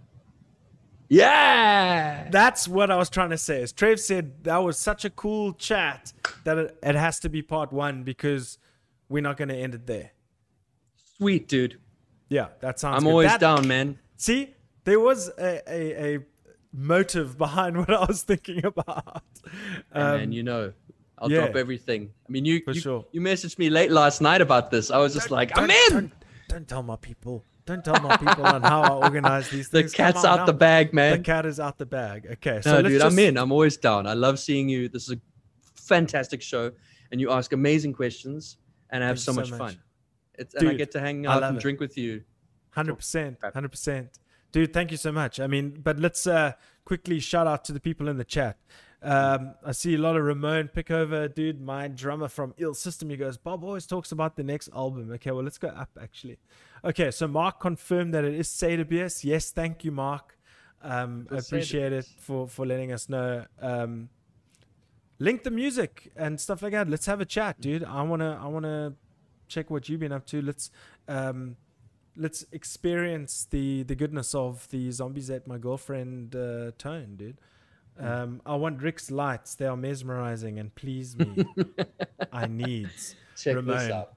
Yeah. That's what I was trying to say. As Trev said, that was such a cool chat that it, it has to be part one because we're not going to end it there. Sweet, dude. Yeah, that sounds. I'm good. always That- down, man. See, there was a, a, a motive behind what I was thinking about. And Um, man, you know, I'll yeah. drop everything. I mean, you For you, sure. you messaged me late last night about this. I was just like, I'm don't, in. Don't, don't tell my people. Don't tell my people on how I organize these The things. Come cat's out the bag, man. The cat is out the bag. Okay, so no, let's dude, just, I'm in. I'm always down. I love seeing you. This is a fantastic show, and you ask amazing questions, and I have Thank so you much, fun. much. It's, and I get to hang out and it. drink with you. Hundred percent, hundred percent, dude. Thank you so much. I mean, but let's uh, quickly shout out to the people in the chat. Um, I see a lot of Ramon Pickover, dude, my drummer from Ill System. He goes, Bob always talks about the next album. Okay, well, let's go up actually. Okay, so Mark confirmed that it is Sederbius. Yes, thank you, Mark. Um, I appreciate it for for letting us know. Um, link the music and stuff like that. Let's have a chat, dude. I wanna I wanna check what you've been up to. Let's um, let's experience the the goodness of the zombies at my girlfriend uh, tone, dude. Hmm. Um, I want Rick's lights. They are mesmerizing and please me. I needs. Check Ramon. this out.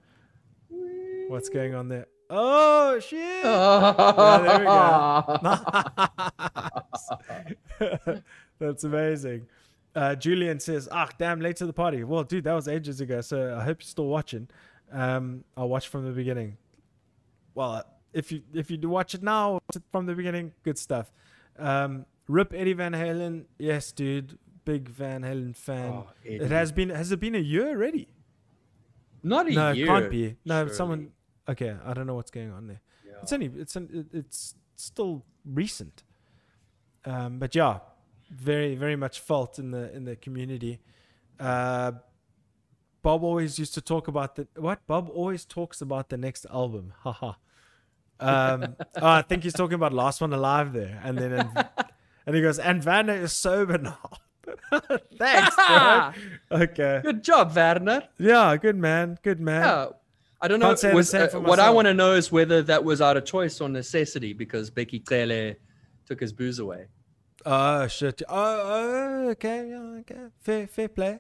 What's going on there? Oh shit! That's amazing. Uh, Julian says, "Ah, damn, late to the party." Well, dude, that was ages ago. So I hope you're still watching. Um, I'll watch from the beginning. Well, if you if you do watch it now from the beginning, good stuff. Um, Rip Eddie Van Halen, yes, dude, big Van Halen fan. Oh, it has been has it been a year already? Not a year. no, year. it can't be. No, surely. someone. Okay, I don't know what's going on there. It's only it's an, it's still recent. Um, but yeah, very very much felt in the in the community. Uh, Bob always used to talk about the what? Bob always talks about the next album. Haha. um, oh, I think he's talking about Last One Alive there, and then and he goes, and Vanna is sober now. Thanks, bro. Okay. Good job, Werner. Yeah, good man. Good man. Yeah. I don't know. Was- uh, what I want to know is whether that was out of choice or necessity because Becky Tele took his booze away. Oh shit! Oh, oh, okay, yeah, okay. Fair, fair play.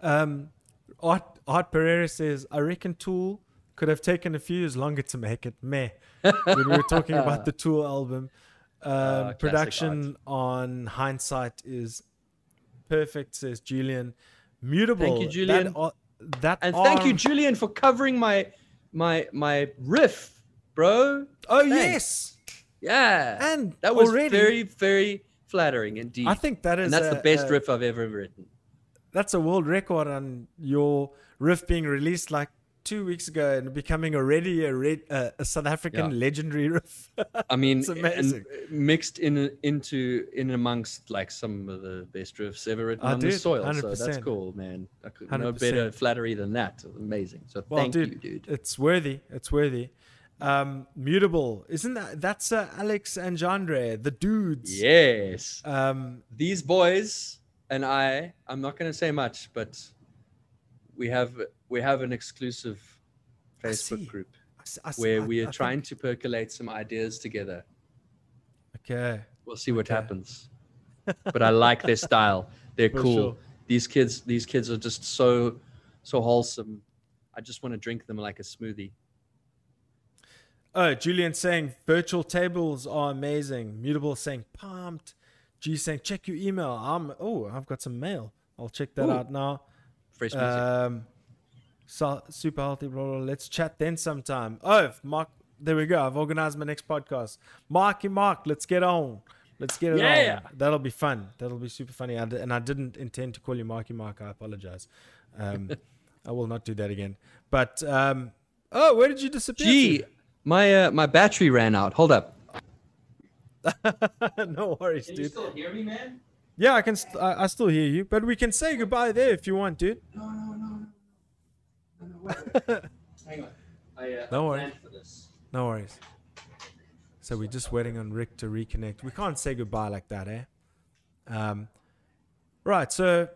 Um, Art Art Pereira says, I reckon Tool could have taken a few years longer to make it. Meh. when we were talking about the Tool album, um, classic production on hindsight is perfect. Says Julian. Mutable. Thank you, Julian. That, that And thank you, Julian, for covering my my my riff, bro. Oh Thanks. yes, Yeah. and that was already, very very flattering indeed. I think that is and that's a- the best a- riff I've ever written. that's a world record on your riff being released like two weeks ago and becoming already a red, uh, a South African Yeah. legendary riff. I mean, It's amazing. mixed in into in amongst like some of the best riffs ever written Oh, on dude, this soil. So that's cool, man. I could, no 100%. better flattery than that. Amazing. So well, thank dude, you, dude. it's worthy. It's worthy. Um, mutable, isn't that? That's uh, Alex and Jandre, the dudes. Yes. Um, These boys and I, I'm not going to say much, but we have we have an exclusive. Facebook group I I where I- we are think- trying to percolate some ideas together. Okay. We'll see what Okay. happens. But I like their style. They're For cool. sure. These kids, these kids are just so, so wholesome. I just want to drink them like a smoothie. Oh, Julian saying virtual tables are amazing. Mutable saying pumped. G saying check your email. I'm oh, I've got some mail. I'll check that Ooh. out now. Fresh music. Um, so, super healthy, blah, blah, blah. Let's chat then sometime. Oh, Mark, there we go. I've organized my next podcast. Marky Mark, let's get on. Let's get it Yeah. on. That'll be fun. That'll be super funny. I d- and I didn't intend to call you Marky Mark. I apologize. Um, I will not do that again. But um, oh, where did you disappear? Gee, my uh, my battery ran out. Hold up. no worries, dude. Can you still hear me, man? Yeah, I can. St- I, I still hear you, but we can say goodbye there if you want, dude. No, no, no, no, no. Hang on. I, uh, No I worries. for this. No worries. So we're just waiting on Rick to reconnect. We can't say goodbye like that, eh? Um, right. So,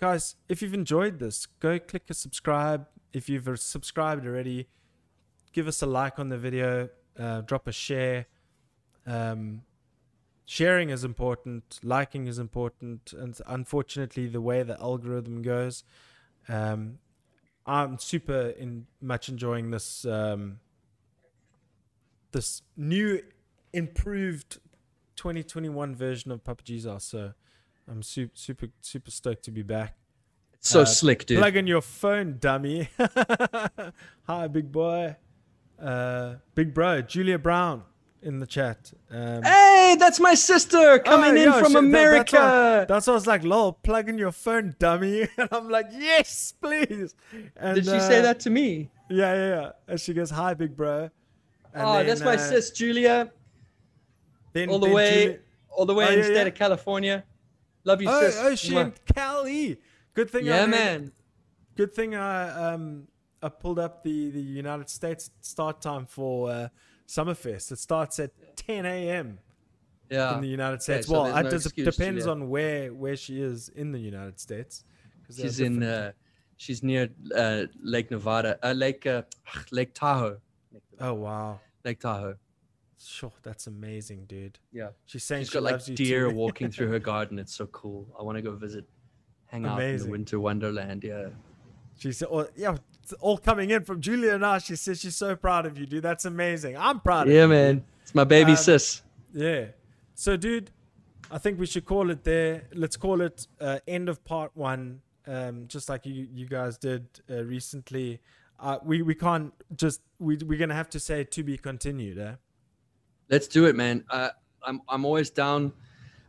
guys, if you've enjoyed this, go click a subscribe. If you've uh, subscribed already, give us a like on the video. Uh, drop a share. Um, sharing is important. Liking is important. And unfortunately, the way the algorithm goes, um, I'm super in much enjoying this. Um, this new improved 2021 version of Papa Jesus. So I'm super super super stoked to be back. It's so Uh, slick, dude. Plug in your phone, dummy. Hi, big boy. Uh, big bro, Julia Brown in the chat. Um, Hey, that's my sister coming oh, in yeah, from that- America. That's why, that's why I was like, lol, plug in your phone, dummy. And I'm like, yes, please. And, Did she say uh, that to me? Yeah, yeah, yeah. And she goes, hi, big bro. And oh, then, that's my uh, sis, Julia, Then, all the then way, Julia- all the way Oh, in yeah, the state yeah. of California. Love you, Oh, sis. oh, she in Cali. Good thing. I Yeah, heard- man. Good thing I um I pulled up the the United States start time for uh, Summerfest. It starts at 10 a.m. Yeah. in the United States. so well, it no does- depends on where where she is in the United States. She's in. Uh, she's near uh, Lake Nevada. Uh, Lake uh, Lake Tahoe. oh wow, Lake Tahoe. sure, that's amazing, dude. Yeah. She's saying She's she got like deer too. walking through her garden. It's so cool. I want to go visit, hang out in the winter wonderland. Yeah. She said, oh, "Yeah, it's all coming in from Julia now." She says she's so proud of you, dude. That's amazing. I'm proud. of Yeah, you, man. It's my baby Um, sis. Yeah. So, dude, I think we should call it there. Let's call it uh, end of part one, um, just like you you guys did uh, recently. Uh, we we can't just we we're gonna have to say to be continued. Eh? Let's do it, man. Uh, I'm I'm always down.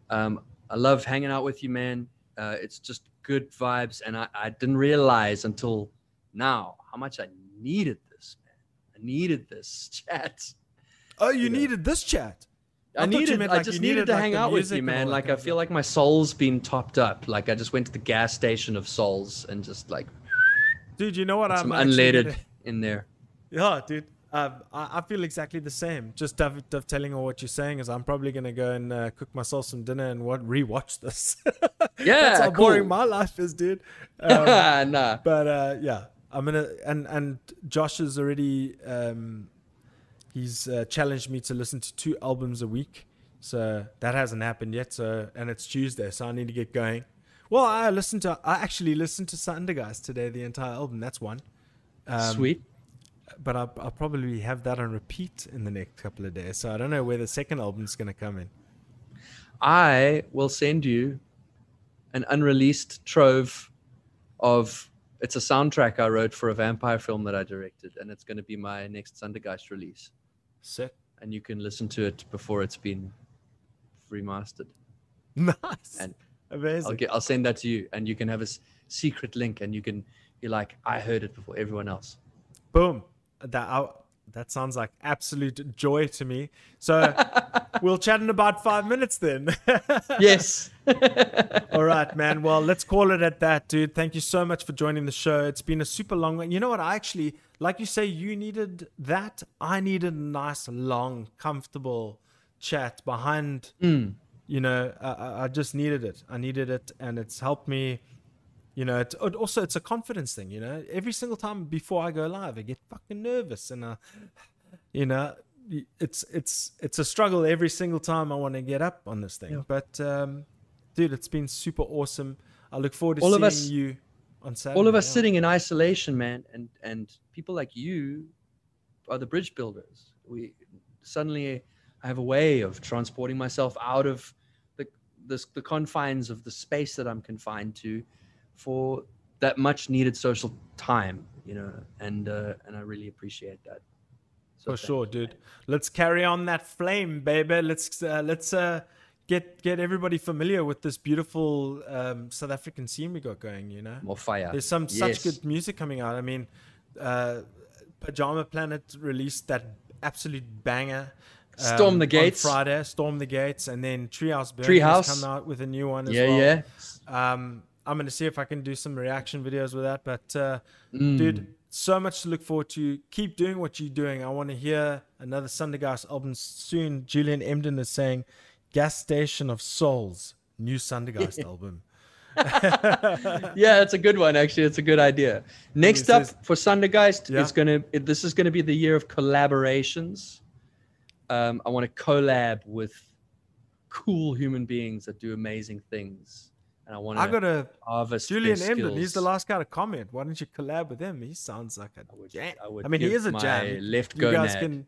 Um, I love hanging out with you, man. Uh, it's just good vibes, and I, I didn't realize until now how much I needed this, man. I needed this chat. Oh, you You know. needed this chat. I I, needed. meant I like you just needed, needed to like, hang out with you, man. Like I feel like my soul's been topped up. Like I just went to the gas station of souls and just like Dude, you know what I'm actually unleaded in there. Yeah, dude. Um, I, I feel exactly the same. Just dove, dovetailing on what you're saying is I'm probably gonna go and uh, cook myself some dinner and what rewatch this. Yeah, that's how boring my life is, dude. Um, nah. but uh, yeah, I'm gonna and and Josh has already um, he's uh, challenged me to listen to two albums a week. So that hasn't happened yet. So and it's Tuesday, so I need to get going. Well, I listened to I actually listened to Sundergeist today, the entire album. That's one. Um, Sweet. but I'll, I'll probably have that on repeat in the next couple of days. So I don't know where the second album's going to come in. I will send you an unreleased trove of it's a soundtrack I wrote for a vampire film that I directed, and it's going to be my next Sundergeist release. Sick. And you can listen to it before it's been remastered. Nice. And Amazing. I'll get I'll send that to you, and you can have a s- secret link, and you can be like, I heard it before everyone else. Boom. That I, that sounds like absolute joy to me. So we'll chat in about five minutes then. Yes. All right, man. Well, let's call it at that, dude. Thank you so much for joining the show. It's been a super long one. You know what? I actually, like you say, you needed that. I needed a nice, long, comfortable chat behind. Mm. You know, I- I, I just needed it. I needed it, and it's helped me. You know, it, it also it's a confidence thing. You know, every single time before I go live, I get fucking nervous, and I, you know, it's it's it's a struggle every single time I want to get up on this thing. Yeah. But um, dude, it's been super awesome. I look forward to All seeing of us- you on Saturday. all of us yeah. sitting in isolation man and and people like you are the bridge builders we suddenly i have a way of transporting myself out of the this, the confines of the space that i'm confined to for that much needed social time you know and uh, and i really appreciate that So For sure, dude. Let's carry on that flame, baby. Let's uh, let's uh, get get everybody familiar with this beautiful um, South African scene we got going. You know, more fire there's some such good music coming out. I mean, uh, Pajama Planet released that absolute banger. um, Storm the Gates. Friday. Storm the gates, and then Treehouse Burning Treehouse. has come out with a new one as yeah well. yeah Um, I'm gonna see if I can do some reaction videos with that. But uh, Mm. dude, so much to look forward to. Keep doing what you're doing. I want to hear another Sundergeist album soon. Julian Emden is saying, "Gas Station of Souls, new Sundergeist album." yeah, it's a good one. Actually, it's a good idea. Next up says- for Sundergeist, Yeah. it's gonna. It, this is gonna be the year of collaborations. Um, I want to collab with cool human beings that do amazing things, and I want I got a Julian Emden. He's the last guy to comment. Why don't you collab with him? He sounds like a I would, jam. I, would I mean, he is a jam. Left you go guys can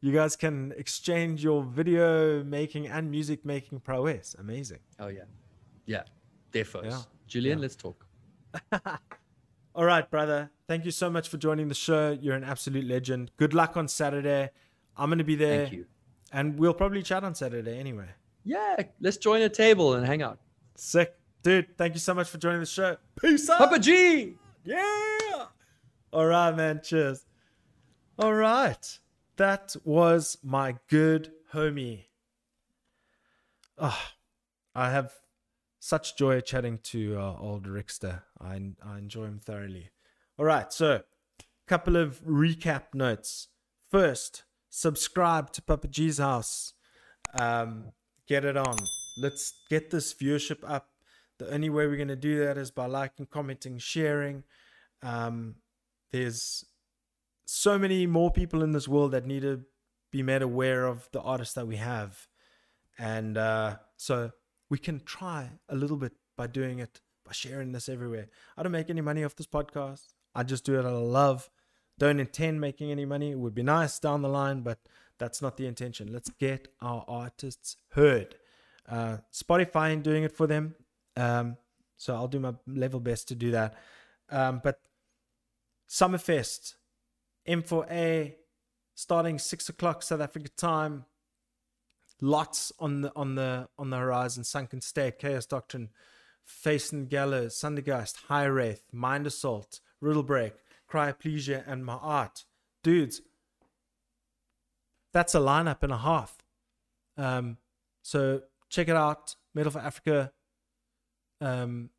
you guys can exchange your video making and music making prowess. Amazing. Oh yeah, yeah, defos. Yeah, Julian, yeah. let's talk. All right, brother. Thank you so much for joining the show. You're an absolute legend. Good luck on Saturday. I'm going to be there. Thank you. And we'll probably chat on Saturday anyway. Yeah, let's join a table and hang out. Sick. Dude, thank you so much for joining the show. Peace out. Papa G. Yeah. All right, man. Cheers. All right. That was my good homie. Ah, I have such joy chatting to uh, old Rickster. I, I enjoy him thoroughly. All right. So, couple of recap notes. First, subscribe to Papa G's house. Um, get it on. Let's get this viewership up. The only way we're going to do that is by liking, commenting, sharing. Um, there's so many more people in this world that need to be made aware of the artists that we have. And uh, so we can try a little bit by doing it, by sharing this everywhere. I don't make any money off this podcast. I just do it out of love. Don't intend making any money. It would be nice down the line, but that's not the intention. Let's get our artists heard. Uh, Spotify ain't doing it for them. Um, so I'll do my level best to do that. Um, but Summerfest, M4A, starting six o'clock South Africa time. Lots on the on the on the horizon. Sunken State, Chaos Doctrine, Face and Gallows, Sundergeist, High Wraith, Mind Assault, Riddle Break, Cryoplegia, and My Art. Dudes, that's a lineup and a half. Um, so check it out. Metal for Africa. Um,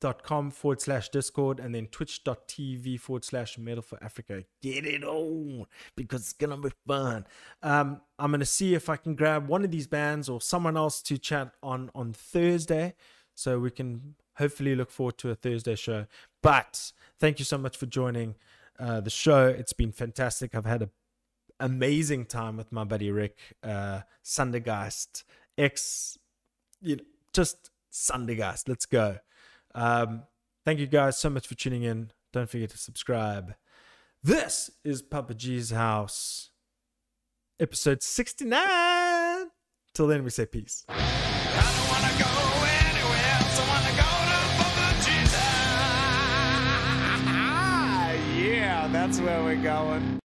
dot com forward slash discord and then twitch.tv forward slash metal for africa get it on because it's gonna be fun um i'm gonna see if i can grab one of these bands or someone else to chat on on thursday so we can hopefully look forward to a thursday show but thank you so much for joining uh the show it's been fantastic i've had an amazing time with my buddy rick uh sundergeist ex you know just Sunday, guys. let's go um, thank you guys so much for tuning in. Don't forget to subscribe. This is Papa G's house, episode 69. Till then, we say peace. Yeah, that's where we're going.